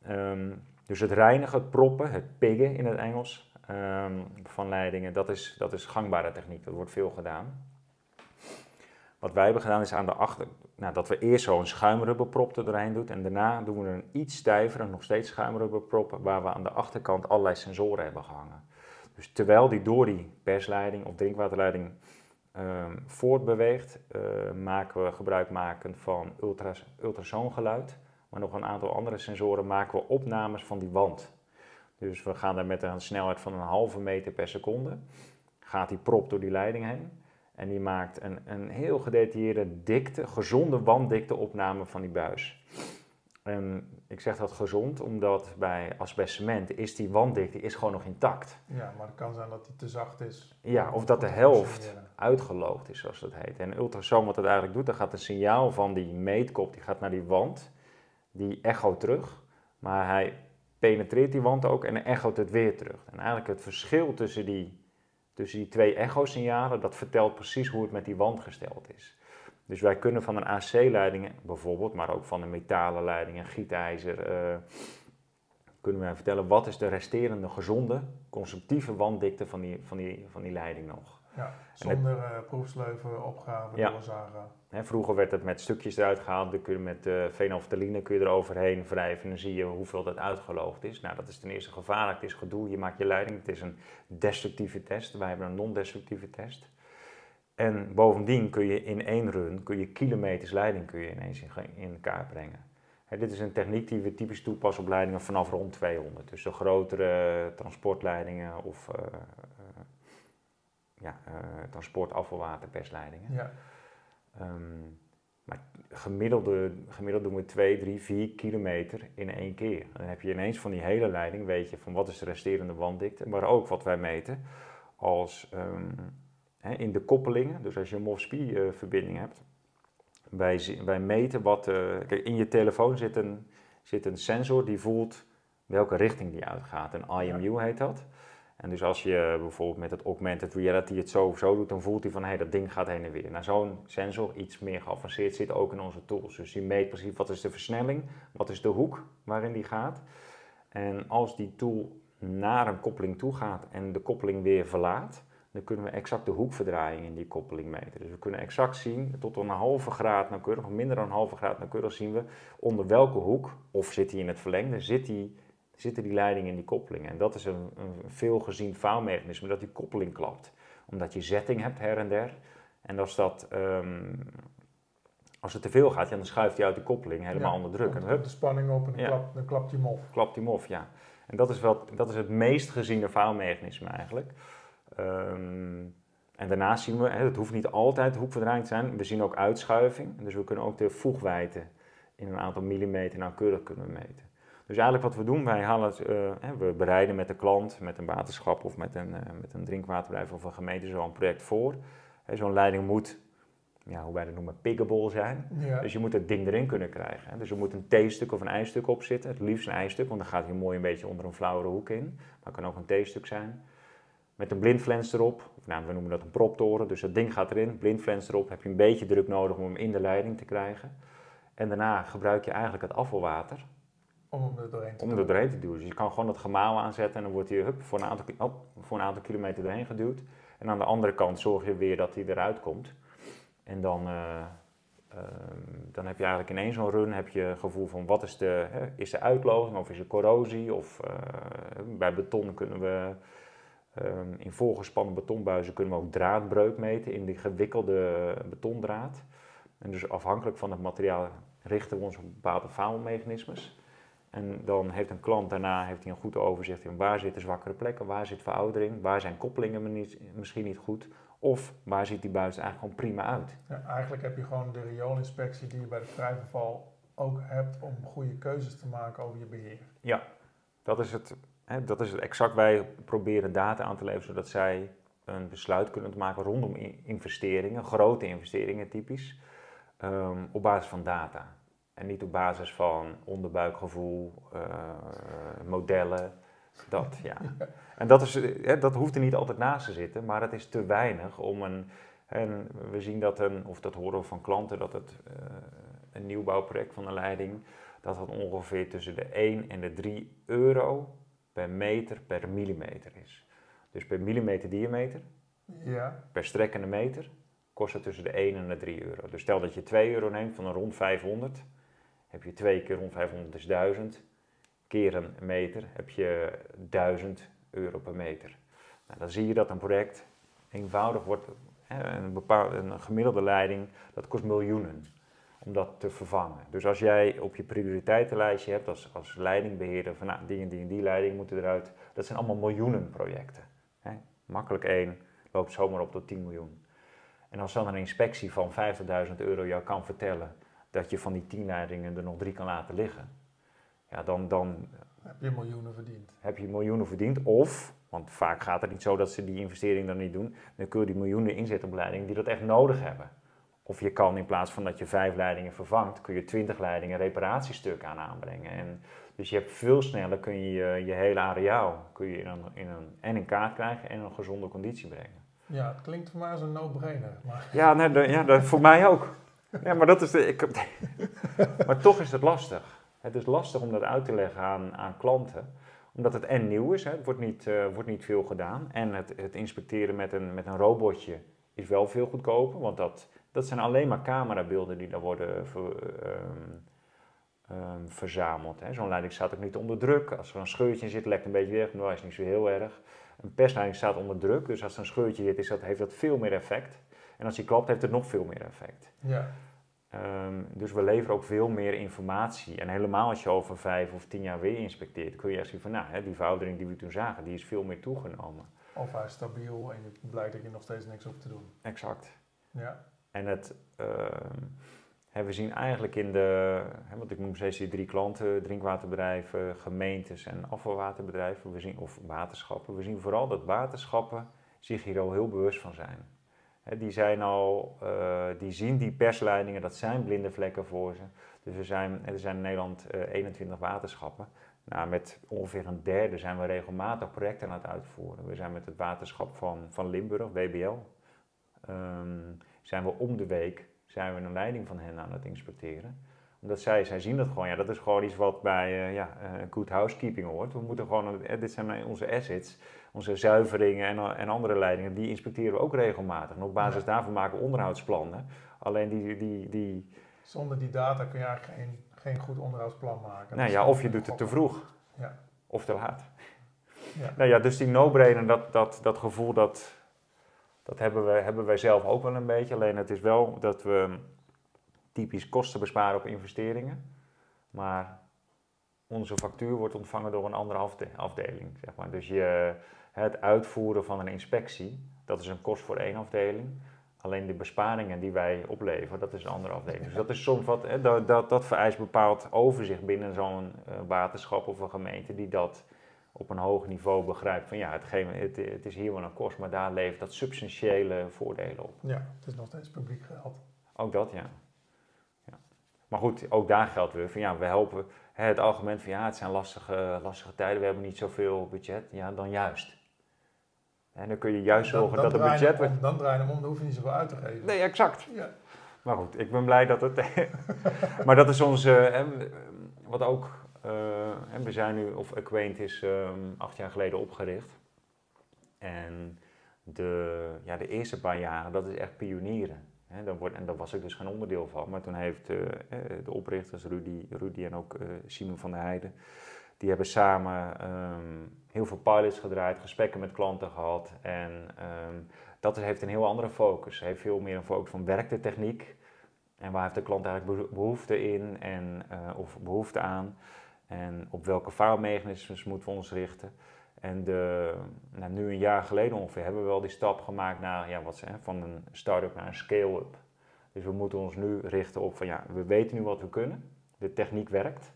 Speaker 2: Um, dus het reinigen, het proppen, het piggen in het Engels um, van leidingen, dat is, dat is gangbare techniek. Dat wordt veel gedaan. Wat wij hebben gedaan is aan de achter, nou, dat we eerst zo'n schuimrubberprop er doorheen doen en daarna doen we een iets stijvere, nog steeds schuimrubberprop, waar we aan de achterkant allerlei sensoren hebben gehangen. Dus terwijl die door die persleiding of drinkwaterleiding um, voortbeweegt, uh, maken we gebruik maken van ultras, ultrasoongeluid, maar nog een aantal andere sensoren maken we opnames van die wand. Dus we gaan daar met een snelheid van een halve meter per seconde, gaat die prop door die leiding heen. En die maakt een, een heel gedetailleerde dikte, gezonde wanddikte opname van die buis. En ik zeg dat gezond, omdat bij asbestcement is die wanddikte is gewoon nog intact.
Speaker 1: Ja, maar het kan zijn dat die te zacht is.
Speaker 2: Ja, of dat de helft uitgeloogd is, zoals dat heet. En ultrasoon wat het eigenlijk doet, dan gaat een signaal van die meetkop, die gaat naar die wand, die echo terug. Maar hij penetreert die wand ook en echoot het weer terug. En eigenlijk het verschil tussen die tussen die twee echosignalen, dat vertelt precies hoe het met die wand gesteld is. Dus wij kunnen van een AC-leiding bijvoorbeeld, maar ook van een metalen leiding, een gietijzer, uh, kunnen wij vertellen wat is de resterende gezonde, constructieve wanddikte van die, van die, van die leiding nog.
Speaker 1: Ja, zonder uh, proefsleuven, opgave, ja. doorzagen.
Speaker 2: vroeger werd het met stukjes eruit gehaald, dan kun je met uh, fenolftaline kun je er overheen wrijven en dan zie je hoeveel dat uitgeloogd is. Nou, dat is ten eerste gevaarlijk, het is gedoe, je maakt je leiding, het is een destructieve test, wij hebben een non-destructieve test. En bovendien kun je in één run, kun je kilometers leiding kun je ineens in, in kaart brengen. dit is een techniek die we typisch toepassen op leidingen vanaf rond 200. Dus de grotere transportleidingen of uh, ja, uh, transport, afvalwater, persleidingen.
Speaker 1: Ja.
Speaker 2: Um, maar gemiddelde, gemiddeld doen we 2, 3, 4 kilometer in één keer. Dan heb je ineens van die hele leiding, weet je van wat is de resterende wanddikte, maar ook wat wij meten als um, hè, in de koppelingen. Dus als je een MOFSPI-verbinding hebt, wij, wij meten wat. Uh, kijk, in je telefoon zit een, zit een sensor die voelt welke richting die uitgaat. Een IMU heet dat. En dus als je bijvoorbeeld met het augmented reality het zo of zo doet, dan voelt hij van hé, hey, dat ding gaat heen en weer. Nou, zo'n sensor, iets meer geavanceerd, zit ook in onze tools. Dus die meet precies wat is de versnelling, wat is de hoek waarin die gaat. En als die tool naar een koppeling toe gaat en de koppeling weer verlaat, dan kunnen we exact de hoekverdraaiing in die koppeling meten. Dus we kunnen exact zien, tot een halve graad nauwkeurig, of minder dan een halve graad nauwkeurig zien we onder welke hoek, of zit hij in het verlengde, zit hij zitten die leidingen in die koppelingen. En dat is een, een veel gezien faalmechanisme, dat die koppeling klapt. Omdat je zetting hebt her en der. En als dat... Um, als het te veel gaat, ja, dan schuift hij uit die koppeling helemaal onder druk.
Speaker 1: En hup, de spanning op en dan, ja. klapt, dan klapt hij hem af.
Speaker 2: Klapt hij hem af, ja. En dat is, wel, dat is het meest geziene faalmechanisme eigenlijk. Um, en daarnaast zien we, het hoeft niet altijd hoekverdraaiing te zijn, we zien ook uitschuiving. Dus we kunnen ook de voegwijte in een aantal millimeter nauwkeurig kunnen meten. Dus eigenlijk wat we doen, wij halen het, uh, we bereiden met de klant, met een waterschap of met een, uh, met een drinkwaterbedrijf of een gemeente zo'n project voor. Zo'n leiding moet, ja, hoe wij dat noemen, piggable zijn.
Speaker 1: Ja.
Speaker 2: Dus je moet het ding erin kunnen krijgen. Dus er moet een T-stuk of een ijstuk op zitten, het liefst een ijstuk, want dan gaat hij mooi een beetje onder een flauwere hoek in. Maar het kan ook een T-stuk zijn. Met een blindflens erop, of nou, we noemen dat een proptoren, dus dat ding gaat erin, blindflens erop, heb je een beetje druk nodig om hem in de leiding te krijgen. En daarna gebruik je eigenlijk het afvalwater
Speaker 1: om hem er doorheen te,
Speaker 2: om er te duwen. Dus je kan gewoon dat gemaal aanzetten en dan wordt hij hup, voor, een aantal, oh, voor een aantal kilometer doorheen geduwd. En aan de andere kant zorg je weer dat hij eruit komt. En dan, eh, ehm, dan heb je eigenlijk in één zo'n run heb je het gevoel van wat is de, hè, is de uitlozing of is er corrosie? Of eh, bij beton kunnen we ehm, in voorgespannen betonbuizen kunnen we ook draadbreuk meten in die gewikkelde betondraad. En dus afhankelijk van het materiaal richten we ons op bepaalde faalmechanismes. En dan heeft een klant daarna heeft hij een goed overzicht in waar zitten zwakkere plekken, waar zit veroudering, waar zijn koppelingen misschien niet goed, of waar ziet die buis eigenlijk gewoon prima uit.
Speaker 1: Ja, eigenlijk heb je gewoon de rioolinspectie die je bij de vrijverval ook hebt om goede keuzes te maken over je beheer.
Speaker 2: Ja, dat is het, hè, dat is het exact. Wij proberen data aan te leveren zodat zij een besluit kunnen maken rondom investeringen, grote investeringen typisch, um, op basis van data. En niet op basis van onderbuikgevoel, uh, modellen, dat, ja. En dat, is, hè, dat hoeft er niet altijd naast te zitten, maar het is te weinig om een... En we zien dat een, of dat horen we van klanten, dat het uh, een nieuwbouwproject van een leiding, dat dat ongeveer tussen de 1 en de 3 euro per meter per millimeter is. Dus per millimeter diameter,
Speaker 1: ja.
Speaker 2: per strekkende meter, kost het tussen de 1 en de 3 euro. Dus stel dat je 2 euro neemt van een rond 500, heb je 2 keer rond 500 is 1000, keer een meter heb je 1000 euro per meter. Nou, dan zie je dat een project eenvoudig wordt, een, bepaalde, een gemiddelde leiding, dat kost miljoenen om dat te vervangen. Dus als jij op je prioriteitenlijstje hebt als, als leidingbeheerder van nou, die en die en die leiding moeten eruit, dat zijn allemaal miljoenen projecten. Hè? Makkelijk één loopt zomaar op tot 10 miljoen. En als dan een inspectie van 50.000 euro jou kan vertellen dat je van die 10 leidingen er nog drie kan laten liggen, ja, dan, dan
Speaker 1: heb je miljoenen verdiend.
Speaker 2: Heb je miljoenen verdiend. Of, want vaak gaat het niet zo dat ze die investering dan niet doen, dan kun je die miljoenen inzetten op leidingen die dat echt nodig hebben. Of je kan in plaats van dat je vijf leidingen vervangt, kun je twintig leidingen reparatiestuk aan aanbrengen. En dus je hebt veel sneller kun je je, je hele areaal kun je in een, in een, en in kaart krijgen en in een gezonde conditie brengen.
Speaker 1: Ja, het klinkt voor mij als een no-brainer. Maar...
Speaker 2: Ja, nee, ja voor mij ook. Ja, maar, dat is de, ik, maar toch is het lastig. Het is lastig om dat uit te leggen aan, aan klanten, omdat het en nieuw is, hè. het wordt niet, uh, wordt niet veel gedaan. En het, het inspecteren met een, met een robotje is wel veel goedkoper, want dat, dat zijn alleen maar camerabeelden die daar worden um, um, verzameld. Zo'n leiding staat ook niet onder druk. Als er een scheurtje in zit, lekt een beetje weg, maar dat is niet zo heel erg. Een persleiding staat onder druk, dus als er een scheurtje zit, is dat, heeft dat veel meer effect. En als die klopt, heeft het nog veel meer effect.
Speaker 1: Ja.
Speaker 2: Ehm, dus we leveren ook veel meer informatie. En helemaal als je over vijf of tien jaar weer inspecteert, kun je echt zien van, nou, hè, die veroudering die we toen zagen, die is veel meer toegenomen.
Speaker 1: Of hij is stabiel en je blijkt dat je nog steeds niks op te doen.
Speaker 2: Exact.
Speaker 1: Ja.
Speaker 2: En het, uh, hè, we zien eigenlijk in de, hè, want ik noem steeds die drie klanten, drinkwaterbedrijven, gemeentes en afvalwaterbedrijven, we zien, of waterschappen. We zien vooral dat waterschappen zich hier al heel bewust van zijn die, zijn al, uh, die zien die persleidingen, dat zijn blinde vlekken voor ze. Dus er zijn, er zijn in Nederland uh, eh, 21 waterschappen. Nou, met ongeveer een derde zijn we regelmatig projecten aan het uitvoeren. We zijn met het waterschap van, van Limburg, WBL, ehm, zijn we om de week zijn we een leiding van hen aan het inspecteren. Omdat zij, zij zien dat gewoon, ja, dat is gewoon iets wat bij uh, ja, good housekeeping hoort. We moeten gewoon, dit zijn onze assets onze zuiveringen en, en andere leidingen, die inspecteren we ook regelmatig. En op basis daarvan maken we onderhoudsplannen. Alleen die, die, die...
Speaker 1: Zonder die data kun je eigenlijk geen, geen goed onderhoudsplan maken.
Speaker 2: Nou ja, of je doet het te vroeg.
Speaker 1: Ja.
Speaker 2: Of te laat. Ja. Nou ja, dus die no-brainer, dat, dat, dat gevoel, dat, dat hebben, we, hebben wij zelf ook wel een beetje. Alleen het is wel dat we typisch kosten besparen op investeringen. Maar onze factuur wordt ontvangen door een andere afdeling. Zeg maar. Dus je, het uitvoeren van een inspectie, dat is een kost voor één afdeling. Alleen de besparingen die wij opleveren, dat is een andere afdeling. Dus dat is soms wat, hè, dat, dat, dat vereist bepaald overzicht binnen zo'n uh, waterschap of een gemeente die dat op een hoog niveau begrijpt. Van ja, het, het is hier wel een kost, maar daar levert dat substantiële voordelen op.
Speaker 1: Ja, het is nog steeds publiek geld.
Speaker 2: Ook dat, ja. ja. Maar goed, ook daar geldt weer van ja, we helpen hè, het argument van ja, het zijn lastige, lastige tijden, we hebben niet zoveel budget. Ja, dan juist. En dan kun je juist zorgen dat het budget...
Speaker 1: Om, dan draai je hem om, dan hoef je niet zoveel uit te geven.
Speaker 2: Nee, exact. Ja. Maar goed, ik ben blij dat het... maar dat is onze... wat ook... Uh, we zijn nu, of Acquaint is um, acht jaar geleden opgericht. En de, ja, de eerste paar jaren, dat is echt pionieren. Hè, dan wordt, en daar was ik dus geen onderdeel van. Maar toen heeft uh, de oprichters, Rudy, Rudy en ook uh, Simon van der Heijden, die hebben samen um, heel veel pilots gedraaid, gesprekken met klanten gehad. En um, dat heeft een heel andere focus. Heeft veel meer een focus van werkt de techniek en waar heeft de klant eigenlijk behoefte in en, uh, of behoefte aan. En op welke faalmechanismes moeten we ons richten. En de, nou, nu een jaar geleden ongeveer hebben we wel die stap gemaakt naar, ja, wat, hè, van een start-up naar een scale-up. Dus we moeten ons nu richten op van ja, we weten nu wat we kunnen. De techniek werkt.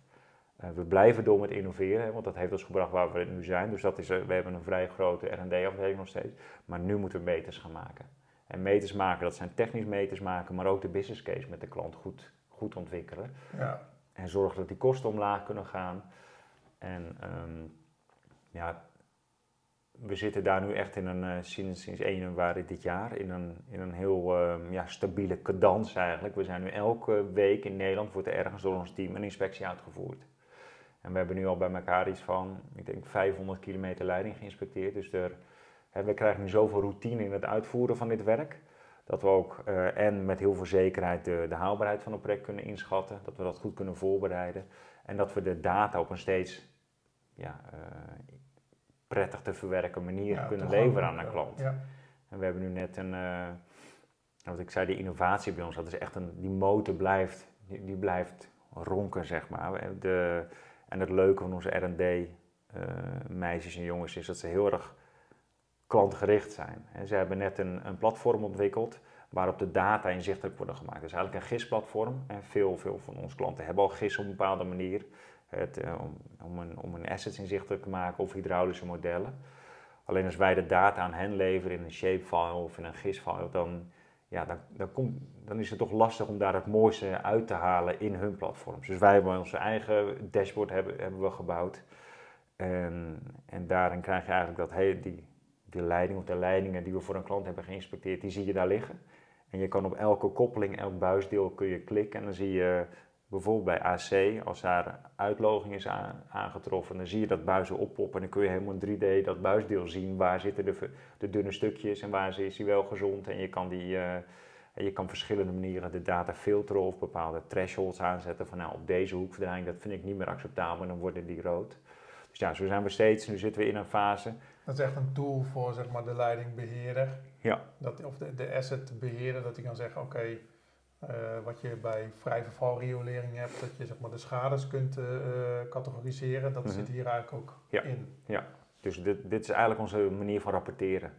Speaker 2: Uh, we blijven door met innoveren, hè, want dat heeft ons gebracht waar we nu zijn. Dus dat is, uh, we hebben een vrij grote R&D-afdeling nog steeds. Maar nu moeten we meters gaan maken. En meters maken, dat zijn technisch meters maken, maar ook de business case met de klant goed, goed ontwikkelen. Ja. En zorgen dat die kosten omlaag kunnen gaan. En um, ja, we zitten daar nu echt in een, uh, sinds, sinds 1 januari dit jaar, in een, in een heel uh, ja, stabiele cadans eigenlijk. We zijn nu elke week in Nederland, wordt er ergens door ons team een inspectie uitgevoerd. En we hebben nu al bij elkaar iets van, ik denk 500 kilometer leiding geïnspecteerd. Dus er, hè, we krijgen nu zoveel routine in het uitvoeren van dit werk, dat we ook uh, en met heel veel zekerheid de, de haalbaarheid van het project kunnen inschatten, dat we dat goed kunnen voorbereiden en dat we de data op een steeds ja, uh, prettig te verwerken manier kunnen leveren aan een klant. Ja. En we hebben nu net een, uh, wat ik zei, die innovatie bij ons, dat is echt een, die motor blijft, die, die blijft ronken, zeg maar. De, en het leuke van onze R&D uh, meisjes en jongens is dat ze heel erg klantgericht zijn. En ze hebben net een, een platform ontwikkeld waarop de data inzichtelijk worden gemaakt. Dat is eigenlijk een GIS-platform en veel, veel van onze klanten hebben al GIS op een bepaalde manier het, uh, om, om, een, om een assets inzichtelijk te maken of hydraulische modellen. Alleen als wij de data aan hen leveren in een shapefile of in een GIS-file, dan, ja, dan, dan, komt, dan is het toch lastig om daar het mooiste uit te halen in hun platforms. Dus wij hebben onze eigen dashboard hebben, hebben we gebouwd. En, en daarin krijg je eigenlijk dat hey, die, die leiding of de leidingen die we voor een klant hebben geïnspecteerd, die zie je daar liggen. En je kan op elke koppeling, elk buisdeel kun je klikken en dan zie je bijvoorbeeld bij AC, als daar uitloging is aangetroffen, dan zie je dat buizen oppoppen en dan kun je helemaal in 3D dat buisdeel zien. Waar zitten de, de dunne stukjes en waar is hij wel gezond. En je kan, die, uh, je kan verschillende manieren de data filteren of bepaalde thresholds aanzetten. Van nou, op deze hoekverdraaiing, dat vind ik niet meer acceptabel en dan worden die rood. Dus ja, zo zijn we steeds, nu zitten we in een fase.
Speaker 1: Dat is echt een tool voor zeg maar, de leidingbeheerder. Ja. Dat, of de, de assetbeheerder, dat hij kan zeggen, oké, uh, wat je bij vrij vervalriolering hebt, dat je zeg maar, de schades kunt uh, categoriseren, dat mm -hmm. zit hier eigenlijk ook
Speaker 2: ja.
Speaker 1: in.
Speaker 2: Ja, dus dit, dit is eigenlijk onze manier van rapporteren.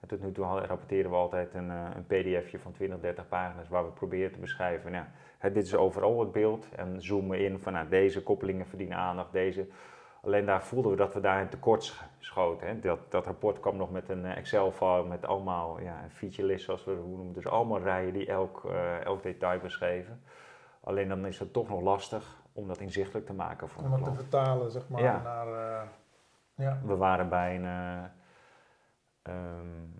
Speaker 2: En tot nu toe rapporteren we altijd een, een pdfje van 20, 30 pagina's waar we proberen te beschrijven. Nou, dit is overal het beeld en zoomen in van nou, deze koppelingen verdienen aandacht, deze Alleen daar voelden we dat we daarin tekort schoten. Hè. Dat, dat rapport kwam nog met een eh, Excel-file met allemaal ja, een feature list, zoals we het noemen. Dus allemaal rijen die elk, uh, elk detail beschreven. Alleen dan is het toch nog lastig om dat inzichtelijk te maken voor
Speaker 1: Om
Speaker 2: dat
Speaker 1: te vertalen, zeg maar, ja. naar... Uh,
Speaker 2: ja. We waren bij een, uh, um,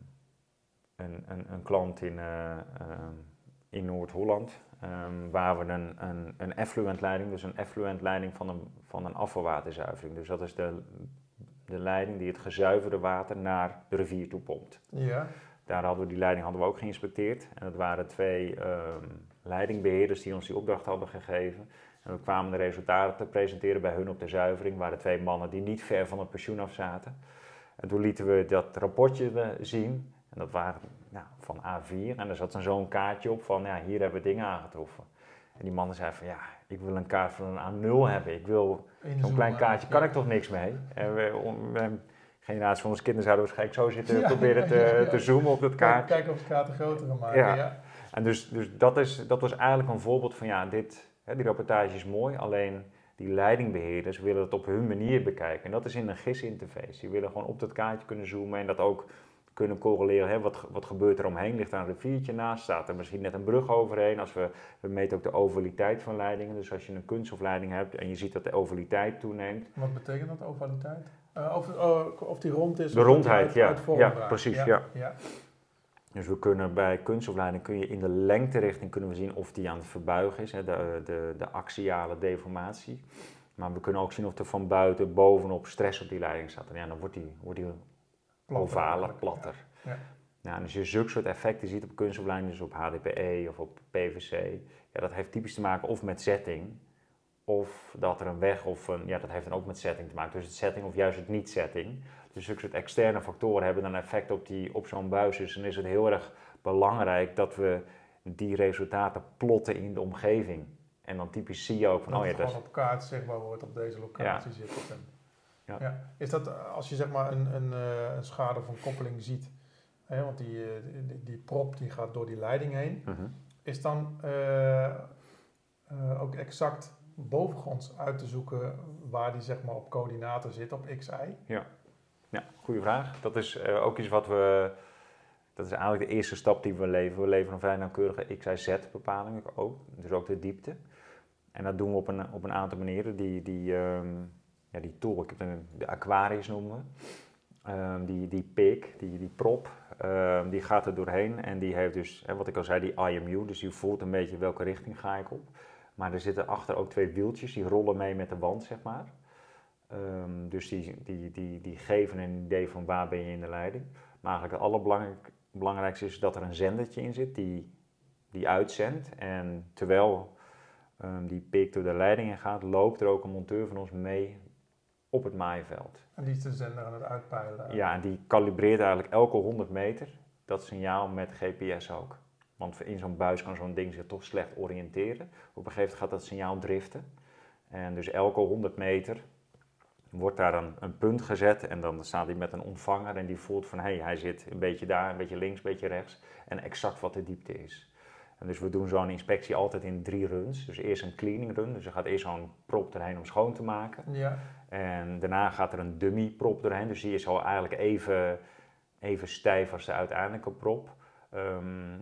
Speaker 2: een, een, een, klant in, um, in Noord-Holland. Um, waar we een, een, een effluent leiding, dus een effluent leiding van een, van een afvalwaterzuivering. Dus dat is de, de leiding die het gezuiverde water naar de rivier toe pompt. Ja. Daar hadden we die leiding hadden we ook geïnspecteerd. En dat waren twee um, leidingbeheerders die ons die opdracht hadden gegeven. En we kwamen de resultaten te presenteren bij hun op de zuivering. waren twee mannen die niet ver van het pensioen af zaten. En toen lieten we dat rapportje zien. En dat waren nou, van A4. En er zat dan zo'n kaartje op van, ja, hier hebben we dingen aangetroffen. En die mannen zeiden van, ja, ik wil een kaart van een A0 hebben. Ik wil zo'n klein kaartje, kan ik toch niks mee? En we, we, generatie van onze kinderen zouden waarschijnlijk zo zitten proberen te, te, zoomen op dat kaartje.
Speaker 1: Kijken of de kaarten groter gaan maken, ja. ja.
Speaker 2: En dus, dus dat, is, dat was eigenlijk een voorbeeld van, ja, dit, hè, die rapportage is mooi, alleen die leidingbeheerders willen het op hun manier bekijken. En dat is in een GIS-interface. Die willen gewoon op dat kaartje kunnen zoomen en dat ook kunnen correleren. Hè? Wat, wat gebeurt er omheen? Ligt daar een riviertje naast? Staat er misschien net een brug overheen? Als we, we meten ook de ovaliteit van leidingen. Dus als je een kunststofleiding hebt en je ziet dat de ovaliteit toeneemt.
Speaker 1: Wat betekent dat, ovaliteit? Uh, of, uh, of die rond is?
Speaker 2: De rondheid, ja. ja. Precies, ja. ja. ja. Dus we kunnen bij kunststofleiding kun je in de lengterichting kunnen we zien of die aan het verbuigen is, hè, de, de, de axiale deformatie. Maar we kunnen ook zien of er van buiten bovenop stress op die leiding staat. En ja, dan wordt die, wordt die ovaler, platter. Ja. Nou, en als je zulke soort effecten ziet op kunstopleidingen, dus op HDPE of op PVC, ja, dat heeft typisch te maken of met setting, of dat er een weg of een, ja, dat heeft dan ook met setting te maken. Dus het setting of juist het niet-setting. Dus zulke soort externe factoren hebben dan effect op, die, op zo'n buis. Dus dan is het heel erg belangrijk dat we die resultaten plotten in de omgeving. En dan typisch zie je ook van,
Speaker 1: dat
Speaker 2: oh ja,
Speaker 1: het
Speaker 2: dat
Speaker 1: kaart zichtbaar wordt op deze locatie zit. het.
Speaker 2: Ja.
Speaker 1: ja. Is dat eh, als je zeg maar een, een, eh, een schade of een koppeling ziet, hè, want die, eh, die, die prop die gaat door die leiding heen,
Speaker 2: Mhm.
Speaker 1: is dan ook exact bovengronds uit te zoeken waar die zeg maar op coördinaten zit, op x, y?
Speaker 2: Ja, goede vraag. Dat is ook iets wat we. Dat is eigenlijk de eerste stap die we leveren. We leveren een vrij nauwkeurige X-Y-Z-bepaling ook. Dus ook de diepte. En dat doen we op een, op een aantal manieren. Die, die, ehm, ja, die tool, ik heb een- de Aquarius noemen. Ehm, die, die pik, die, die prop, ehm, die gaat er doorheen. En die heeft dus, hè, wat ik al zei, die IMU. Dus je voelt een beetje welke richting ga ik op. Maar er zitten achter ook twee wieltjes, die rollen mee met de wand, zeg maar. Ehm, dus die, die, die, die geven een idee van waar ben je in de leiding. Maar eigenlijk het allerbelangrijkste is dat er een zendertje in zit die, die uitzendt. En terwijl die pik door de leiding in gaat, loopt er ook een monteur van ons mee op het maaiveld.
Speaker 1: En die is de zender aan het uitpeilen.
Speaker 2: Ja, en die kalibreert eigenlijk elke 100 meter dat signaal met GPS ook. Want in zo'n buis kan zo'n ding zich toch slecht oriënteren. Op een gegeven moment gaat dat signaal driften. En dus elke 100 meter wordt daar een, een punt gezet en dan staat hij met een ontvanger en die voelt van hé, hey, hij zit een beetje daar, een beetje links, een beetje rechts en exact wat de diepte is. En dus we doen zo'n inspectie altijd in drie runs. Dus eerst een cleaning run, dus er gaat eerst zo'n prop erheen om schoon te maken.
Speaker 1: Ja,
Speaker 2: En daarna gaat er een dummy prop doorheen, dus die is al eigenlijk even, even stijf als de uiteindelijke prop. Ehm,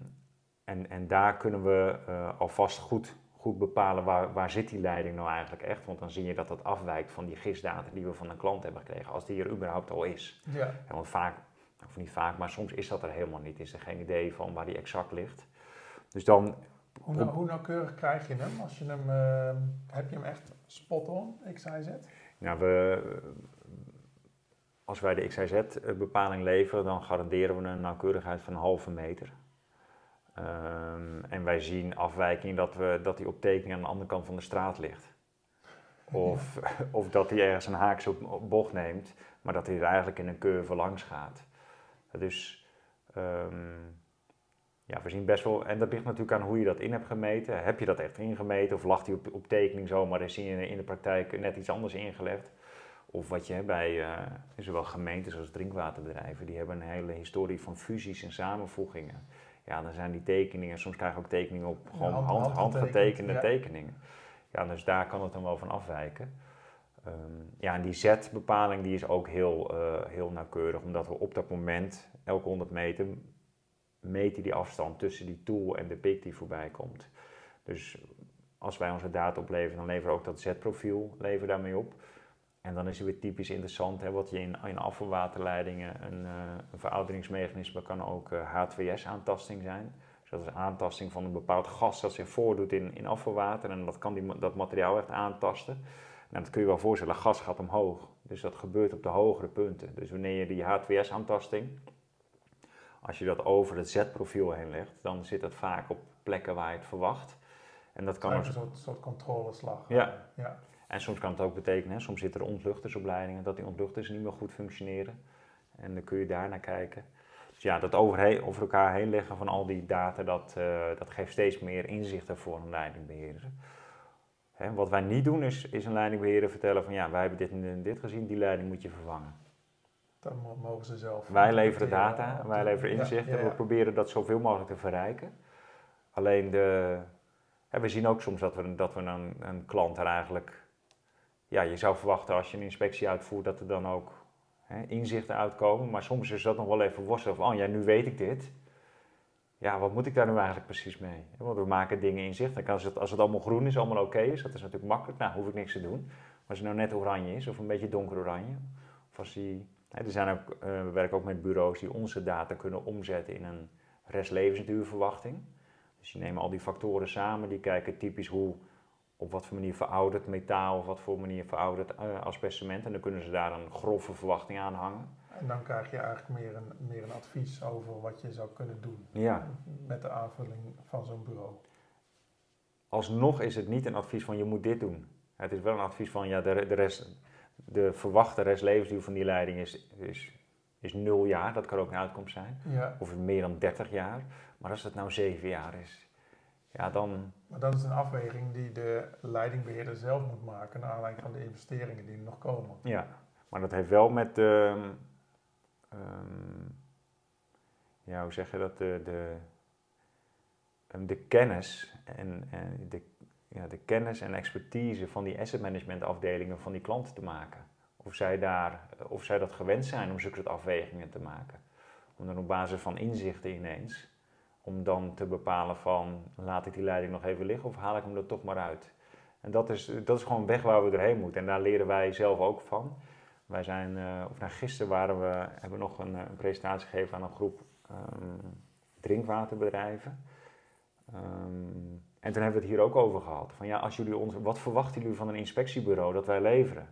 Speaker 2: en, en daar kunnen we eh, alvast goed, goed bepalen waar, waar zit die leiding nou eigenlijk echt. Want dan zie je dat dat afwijkt van die gistdata die we van een klant hebben gekregen, als die er überhaupt al is.
Speaker 1: ja.
Speaker 2: Ja, want vaak, of niet vaak, maar soms is dat er helemaal niet. Is er geen idee van waar die exact ligt. Dus dan
Speaker 1: Hoe, nou- hoe nauwkeurig krijg je hem? Als je hem, eh, heb je hem echt spot on, x, y, z?
Speaker 2: Nou, we, als wij de XIZ-bepaling leveren, dan garanderen we een nauwkeurigheid van een halve meter. Ehm, en wij zien afwijking dat, we, dat die op tekening aan de andere kant van de straat ligt. Of, of dat hij ergens een haakse op- op bocht neemt, maar dat hij er eigenlijk in een curve langs gaat. Dus ehm, ja, we zien best wel, en dat ligt natuurlijk aan hoe je dat in hebt gemeten. Heb je dat echt ingemeten of lag hij op, op tekening zo, maar is hij in, in de praktijk net iets anders ingelegd? Of wat je hebt bij eh, zowel gemeentes als drinkwaterbedrijven, die hebben een hele historie van fusies en samenvoegingen. Ja, dan zijn die tekeningen, soms krijg je ook tekeningen op gewoon
Speaker 1: hand-
Speaker 2: hand,
Speaker 1: hand
Speaker 2: handgetekende
Speaker 1: ja.
Speaker 2: tekeningen. Ja, dus daar kan het dan wel van afwijken. Ehm, ja, en die Z-bepaling die is ook heel, eh, heel nauwkeurig, omdat we op dat moment, elke 100 meter, meten die afstand tussen die tool en de pik die voorbij komt. Dus als wij onze data opleveren, dan leveren we ook dat Z-profiel daarmee op. En dan is het weer typisch interessant, hè, wat je in, in afvalwaterleidingen, een, eh, verouderingsmechanisme kan ook eh, H2S-aantasting zijn. Dus dat is aantasting van een bepaald gas dat zich voordoet in, in afvalwater en dat kan die, dat materiaal echt aantasten. Nou, dat kun je wel voorstellen, gas gaat omhoog. Dus dat gebeurt op de hogere punten. Dus wanneer je die H2S-aantasting, als je dat over het Z-profiel heen legt, dan zit dat vaak op plekken waar je het verwacht. En dat kan ook
Speaker 1: een soort, soort controleslag.
Speaker 2: Ja.
Speaker 1: ja.
Speaker 2: en soms kan het ook betekenen, hè, soms zitten er ontluchtersopleidingen, dat die ontluchters niet meer goed functioneren. En dan kun je daar naar kijken. Dus ja, dat overheen, over elkaar heen leggen van al die data, dat, eh, dat geeft steeds meer inzichten voor een leidingbeheerder. Hè, wat wij niet doen is, is een leidingbeheerder vertellen van ja, wij hebben dit en dit gezien, die leiding moet je vervangen.
Speaker 1: Dan mo- mogen ze zelf.
Speaker 2: Wij leveren
Speaker 1: interpreteren
Speaker 2: data, wij leveren
Speaker 1: ja,
Speaker 2: inzicht
Speaker 1: ja,
Speaker 2: en we proberen dat zoveel mogelijk te verrijken. Alleen de, we zien ook soms dat we, dat we een, een klant er eigenlijk, ja, je zou verwachten als je een inspectie uitvoert dat er dan ook hè, inzichten uitkomen. Maar soms is dat nog wel even worstelen van, oh ja, nu weet ik dit. Ja, wat moet ik daar nu eigenlijk precies mee? Want we maken dingen inzichtelijk. Als het, als het allemaal groen is, allemaal oké is, dat is natuurlijk makkelijk. Nou, hoef ik niks te doen. Maar als het nou net oranje is, of een beetje donker oranje, of als die Er zijn ook, eh, we werken ook met bureaus die onze data kunnen omzetten in een restlevensduurverwachting. Dus die nemen al die factoren samen, die kijken typisch hoe, op wat voor manier veroudert metaal, of wat voor manier veroudert eh asbestcement. En dan kunnen ze daar een grove verwachting aan hangen.
Speaker 1: En dan krijg je eigenlijk meer een, meer een advies over wat je zou kunnen doen
Speaker 2: Ja,
Speaker 1: met de aanvulling van zo'n bureau.
Speaker 2: alsnog is het niet een advies van je moet dit doen. Het is wel een advies van ja, de, de, rest, de verwachte restlevensduur van die leiding is, is, is nul jaar. Dat kan ook een uitkomst zijn.
Speaker 1: Ja,
Speaker 2: Of meer dan 30 jaar. Maar als het nou 7 jaar is, ja, dan.
Speaker 1: maar dat is een afweging die de leidingbeheerder zelf moet maken naar aanleiding van de investeringen die er nog komen.
Speaker 2: Ja, maar dat heeft wel met de. ehm, ja, hoe zeg je dat? De, de, ehm, de kennis en, en de, de kennis en expertise van die asset management afdelingen van die klanten te maken. Of zij, daar, of zij dat gewend zijn om zulke soort afwegingen te maken. Om dan op basis van inzichten ineens, om dan te bepalen van laat ik die leiding nog even liggen of haal ik hem er toch maar uit. En dat is, dat is gewoon een weg waar we doorheen moeten. En daar leren wij zelf ook van. Wij zijn, eh, of nou, gisteren waren we, hebben we nog een, eh, een presentatie gegeven aan een groep ehm, drinkwaterbedrijven. Ehm, en toen hebben we het hier ook over gehad. Van ja, als jullie ons, wat verwachten jullie van een inspectiebureau dat wij leveren?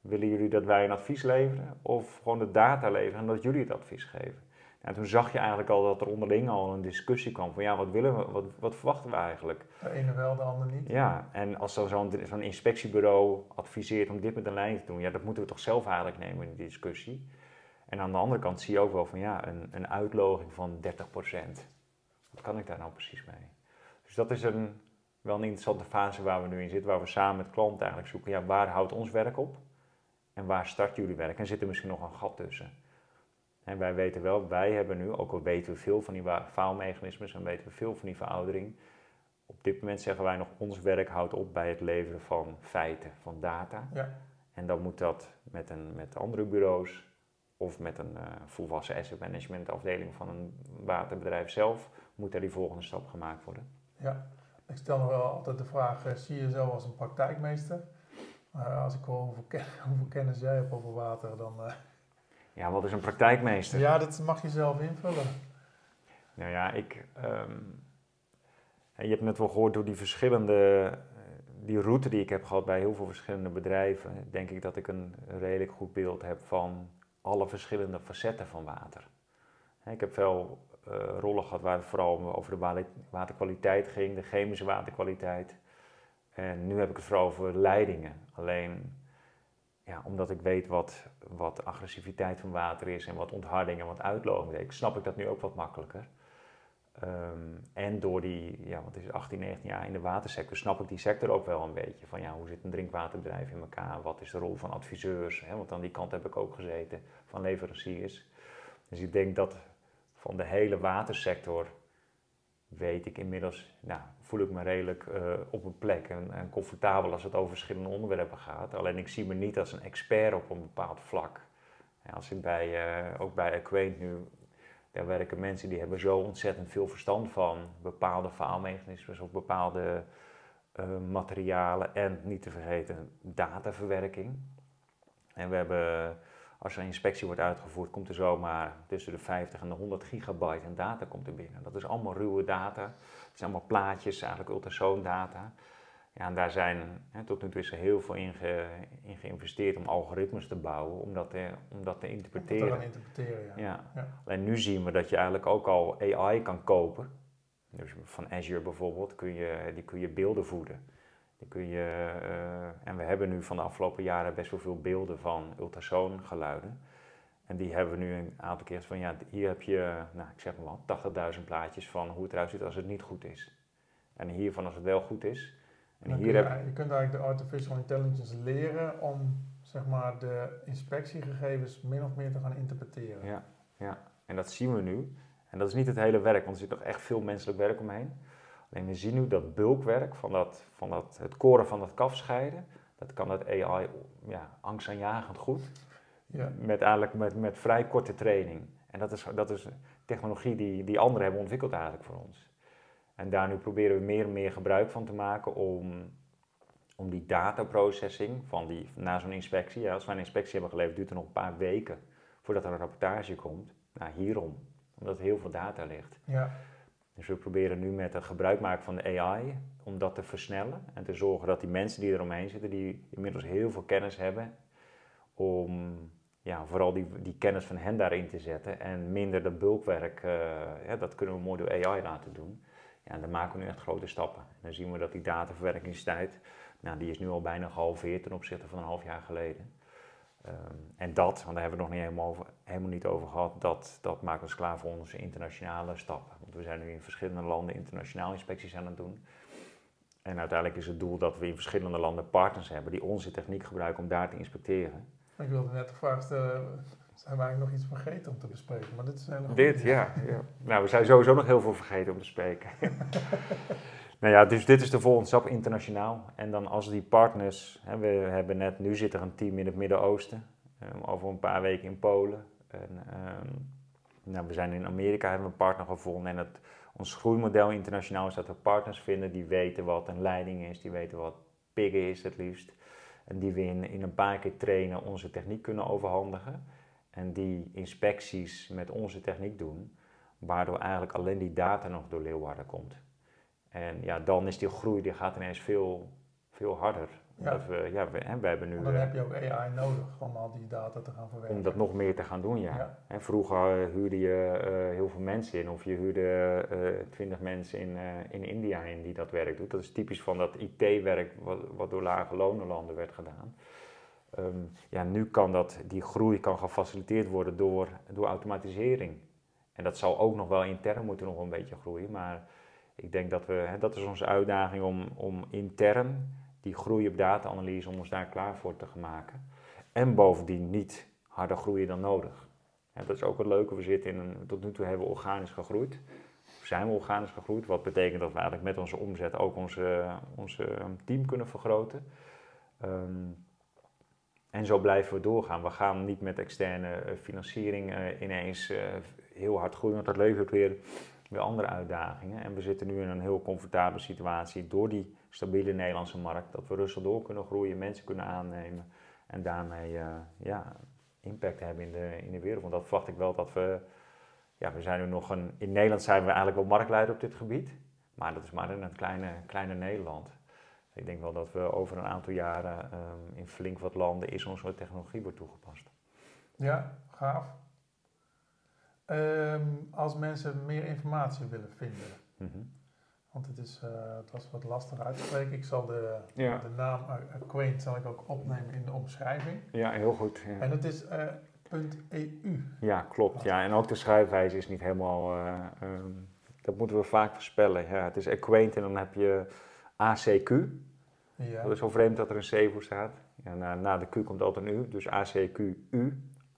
Speaker 2: Willen jullie dat wij een advies leveren of gewoon de data leveren en dat jullie het advies geven? En toen zag je eigenlijk al dat er onderling al een discussie kwam van ja, wat willen we, wat, wat verwachten we eigenlijk?
Speaker 1: De ene wel, de ander niet.
Speaker 2: Ja, en als zo- zo'n zo'n inspectiebureau adviseert om dit met een lijn te doen, ja, dat moeten we toch zelf eigenlijk nemen in die discussie. En aan de andere kant zie je ook wel van ja, een, een uitloging van 30%. Wat kan ik daar nou precies mee? Dus dat is een, wel een interessante fase waar we nu in zitten, waar we samen met klanten eigenlijk zoeken, ja, waar houdt ons werk op? En waar start jullie werk? En zit er misschien nog een gat tussen? En wij weten wel, wij hebben nu, ook al weten we veel van die faalmechanismes en weten we veel van die veroudering, op dit moment zeggen wij nog, ons werk houdt op bij het leveren van feiten, van data.
Speaker 1: Ja.
Speaker 2: En dan moet dat met, een, met andere bureaus of met een eh, volwassen asset management afdeling van een waterbedrijf zelf, moet daar die volgende stap gemaakt worden.
Speaker 1: Ja, ik stel nog wel altijd de vraag, eh, zie je jezelf als een praktijkmeester? Maar als ik hoor hoeveel, ken- hoeveel kennis jij hebt over water, dan... eh,
Speaker 2: Ja, wat is een praktijkmeester?
Speaker 1: ja, dat mag je zelf invullen.
Speaker 2: Nou ja, ik. ehm, je hebt net wel gehoord door die verschillende. eh, die route die ik heb gehad bij heel veel verschillende bedrijven. Denk ik dat ik een redelijk goed beeld heb van alle verschillende facetten van water. Ik heb veel eh, rollen gehad waar het vooral over de wa- waterkwaliteit ging, de chemische waterkwaliteit. En nu heb ik het vooral over leidingen. Alleen ja, omdat ik weet wat, wat agressiviteit van water is en wat ontharding en wat betekent, snap ik dat nu ook wat makkelijker. Ehm, en door die, ja, wat is het, 18, 19 jaar in de watersector, snap ik die sector ook wel een beetje. Van ja, hoe zit een drinkwaterbedrijf in elkaar? Wat is de rol van adviseurs? Hè? Want aan die kant heb ik ook gezeten, van leveranciers. Dus ik denk dat van de hele watersector weet ik inmiddels, nou, voel ik me redelijk eh, op een plek en, en comfortabel als het over verschillende onderwerpen gaat. Alleen ik zie me niet als een expert op een bepaald vlak. Als ik bij, eh, ook bij Equate nu, daar werken mensen die hebben zo ontzettend veel verstand van bepaalde faalmechanismes of bepaalde eh, materialen en niet te vergeten dataverwerking. En we hebben, als er een inspectie wordt uitgevoerd, komt er zomaar tussen de 50 en de 100 gigabyte aan data komt er binnen. Dat is allemaal ruwe data. Het zijn allemaal plaatjes, eigenlijk ultrasoondata. Ja, en daar zijn, hè, tot nu toe is er heel veel in, ge- in geïnvesteerd om algoritmes te bouwen, om dat te, om dat te
Speaker 1: Om te
Speaker 2: interpreteren.
Speaker 1: interpreteren. Ja.
Speaker 2: Ja. Alleen nu zien we dat je eigenlijk ook al AI kan kopen. Dus van Azure bijvoorbeeld, kun je, die kun je beelden voeden. Kun je, eh, en we hebben nu van de afgelopen jaren best wel veel beelden van ultrasoongeluiden. En die hebben we nu een aantal keer van, ja, hier heb je, nou, ik zeg maar wat, 80.000 plaatjes van hoe het eruit ziet als het niet goed is. En hiervan als het wel goed is. En
Speaker 1: Dan
Speaker 2: hier
Speaker 1: kun je,
Speaker 2: heb
Speaker 1: je kunt eigenlijk de artificial intelligence leren om zeg maar, de inspectiegegevens min of meer te gaan interpreteren.
Speaker 2: Ja, ja, en dat zien we nu. En dat is niet het hele werk, want er zit nog echt veel menselijk werk omheen. Alleen we zien nu dat bulkwerk, van, dat, van dat, het koren van dat kaf scheiden, dat kan dat AI ja, angstaanjagend goed.
Speaker 1: Ja.
Speaker 2: Met, eigenlijk met, met vrij korte training. En dat is, dat is technologie die, die anderen hebben ontwikkeld eigenlijk voor ons. En daar nu proberen we meer en meer gebruik van te maken om, om die dataprocessing van die, na zo'n inspectie. Ja, als wij een inspectie hebben geleverd, duurt het nog een paar weken voordat er een rapportage komt. Nou, hierom. Omdat er heel veel data ligt.
Speaker 1: Ja.
Speaker 2: Dus we proberen nu met het gebruik maken van de AI om dat te versnellen en te zorgen dat die mensen die eromheen zitten, die inmiddels heel veel kennis hebben, om ja, vooral die, die kennis van hen daarin te zetten en minder dat bulkwerk, ja, dat kunnen we mooi door AI laten doen. Ja, dan maken we nu echt grote stappen. En dan zien we dat die dataverwerkingstijd, nou, die is nu al bijna gehalveerd ten opzichte van een half jaar geleden. Ehm, en dat, want daar hebben we het nog niet helemaal, over, helemaal niet over gehad, dat, dat maakt ons klaar voor onze internationale stappen. Want we zijn nu in verschillende landen internationale inspecties aan het doen. En uiteindelijk is het doel dat we in verschillende landen partners hebben die onze techniek gebruiken om daar te inspecteren.
Speaker 1: Ik wilde net de vraag stellen, zijn we eigenlijk nog iets vergeten om te bespreken? Maar dit is
Speaker 2: Dit, ja, ja. Nou, we zijn sowieso nog heel veel vergeten om te spreken. nou ja, dus dit is de volgende stap internationaal. En dan als die partners, hè, we hebben net, nu zit er een team in het Midden-Oosten, um, over een paar weken in Polen. En, um, nou, we zijn in Amerika, hebben we een partner gevonden. En het, ons groeimodel internationaal is dat we partners vinden die weten wat een leiding is, die weten wat PIG is het liefst. En die we in, in een paar keer trainen onze techniek kunnen overhandigen. En die inspecties met onze techniek doen, waardoor eigenlijk alleen die data nog door Leeuwarden komt. En ja, dan is die groei, die gaat ineens veel, veel harder.
Speaker 1: Ja.
Speaker 2: we, ja, we, hè, we hebben nu...
Speaker 1: dan
Speaker 2: eh,
Speaker 1: heb je ook AI nodig om al die data te gaan verwerken.
Speaker 2: om dat nog meer te gaan doen, ja.
Speaker 1: Ja.
Speaker 2: En vroeger eh, huurde je eh, heel veel mensen in, of je huurde twintig mensen in, eh, in India in die dat werk doet. Dat is typisch van dat IT-werk wat, wat door lage lonenlanden werd gedaan. Ehm, ja, nu kan dat, die groei kan gefaciliteerd worden door, door automatisering. En dat zal ook nog wel intern moeten nog een beetje groeien, maar ik denk dat we, hè, dat is onze uitdaging om, om intern die groei op data-analyse, om ons daar klaar voor te maken. En bovendien niet harder groeien dan nodig. Dat is ook het leuke, we zitten in een, tot nu toe hebben we organisch gegroeid. Zijn we organisch gegroeid, wat betekent dat we eigenlijk met onze omzet ook onze, onze team kunnen vergroten. Ehm, en zo blijven we doorgaan. We gaan niet met externe eh, financiering eh, ineens eh, heel hard groeien, want dat levert weer, weer andere uitdagingen. En we zitten nu in een heel comfortabele situatie door die stabiele Nederlandse markt, dat we rustig door kunnen groeien, mensen kunnen aannemen en daarmee ja, impact hebben in de, in de wereld. Want dat verwacht ik wel dat we, ja, we zijn nu nog een, in Nederland zijn we eigenlijk wel marktleider op dit gebied, maar dat is maar in het kleine, kleine Nederland. Ik denk wel dat we over een aantal jaren um, in flink wat landen is onze technologie wordt toegepast.
Speaker 1: Ja, gaaf. Um, als mensen meer informatie willen vinden, mm -hmm. want het, is, uh, het was wat lastig uit te spreken. Ik zal de, ja. de naam Acquaint zal ik ook opnemen in de omschrijving.
Speaker 2: Ja, heel goed. Ja.
Speaker 1: En het is uh, .eu.
Speaker 2: Ja, klopt. Ja, en ook de schrijfwijze is niet helemaal... Uh, um, dat moeten we vaak voorspellen. Ja, het is Acquaint en dan heb je ACQ. Ja. Dat is zo vreemd dat er een C voor staat. Ja, na, na, de Q komt altijd een U, dus ACQU,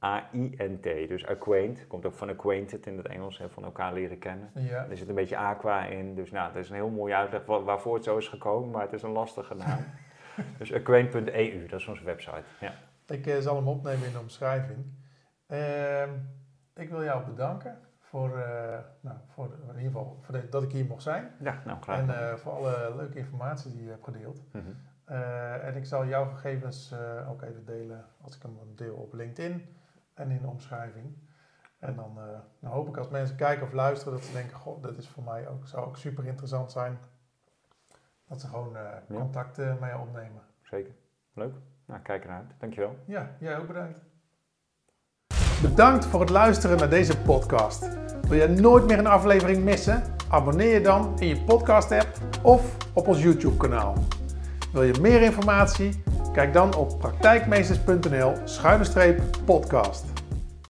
Speaker 2: A-I-N-T. Dus acquaint, komt ook van acquainted in het Engels, hè, van elkaar leren kennen.
Speaker 1: Ja.
Speaker 2: Er zit een beetje aqua in, dus nou, dat is een heel mooie uitleg waarvoor het zo is gekomen, maar het is een lastige naam. dus acquaint.eu, dat is onze website. Ja.
Speaker 1: Ik uh, zal hem opnemen in de omschrijving. Uh, ik wil jou bedanken voor, uh, nou, voor in ieder geval voor de, dat ik hier mocht zijn.
Speaker 2: Ja, nou klaar.
Speaker 1: En uh, voor alle leuke informatie die je hebt gedeeld. Mm -hmm. uh, en ik zal jouw gegevens ook even delen als ik hem deel op LinkedIn en in de omschrijving. En dan, dan, hoop ik als mensen kijken of luisteren dat ze denken, goh, dat is voor mij ook, zou ook super interessant zijn. Dat ze gewoon ja. contact met je opnemen.
Speaker 2: Zeker. Leuk. Nou, kijk eruit. Dankjewel.
Speaker 1: Ja, jij ook bedankt. Bedankt voor het luisteren naar deze podcast. Wil je nooit meer een aflevering missen? Abonneer je dan in je podcast-app of op ons YouTube-kanaal. Wil je meer informatie? Kijk dan op praktijkmeesters.nl-podcast.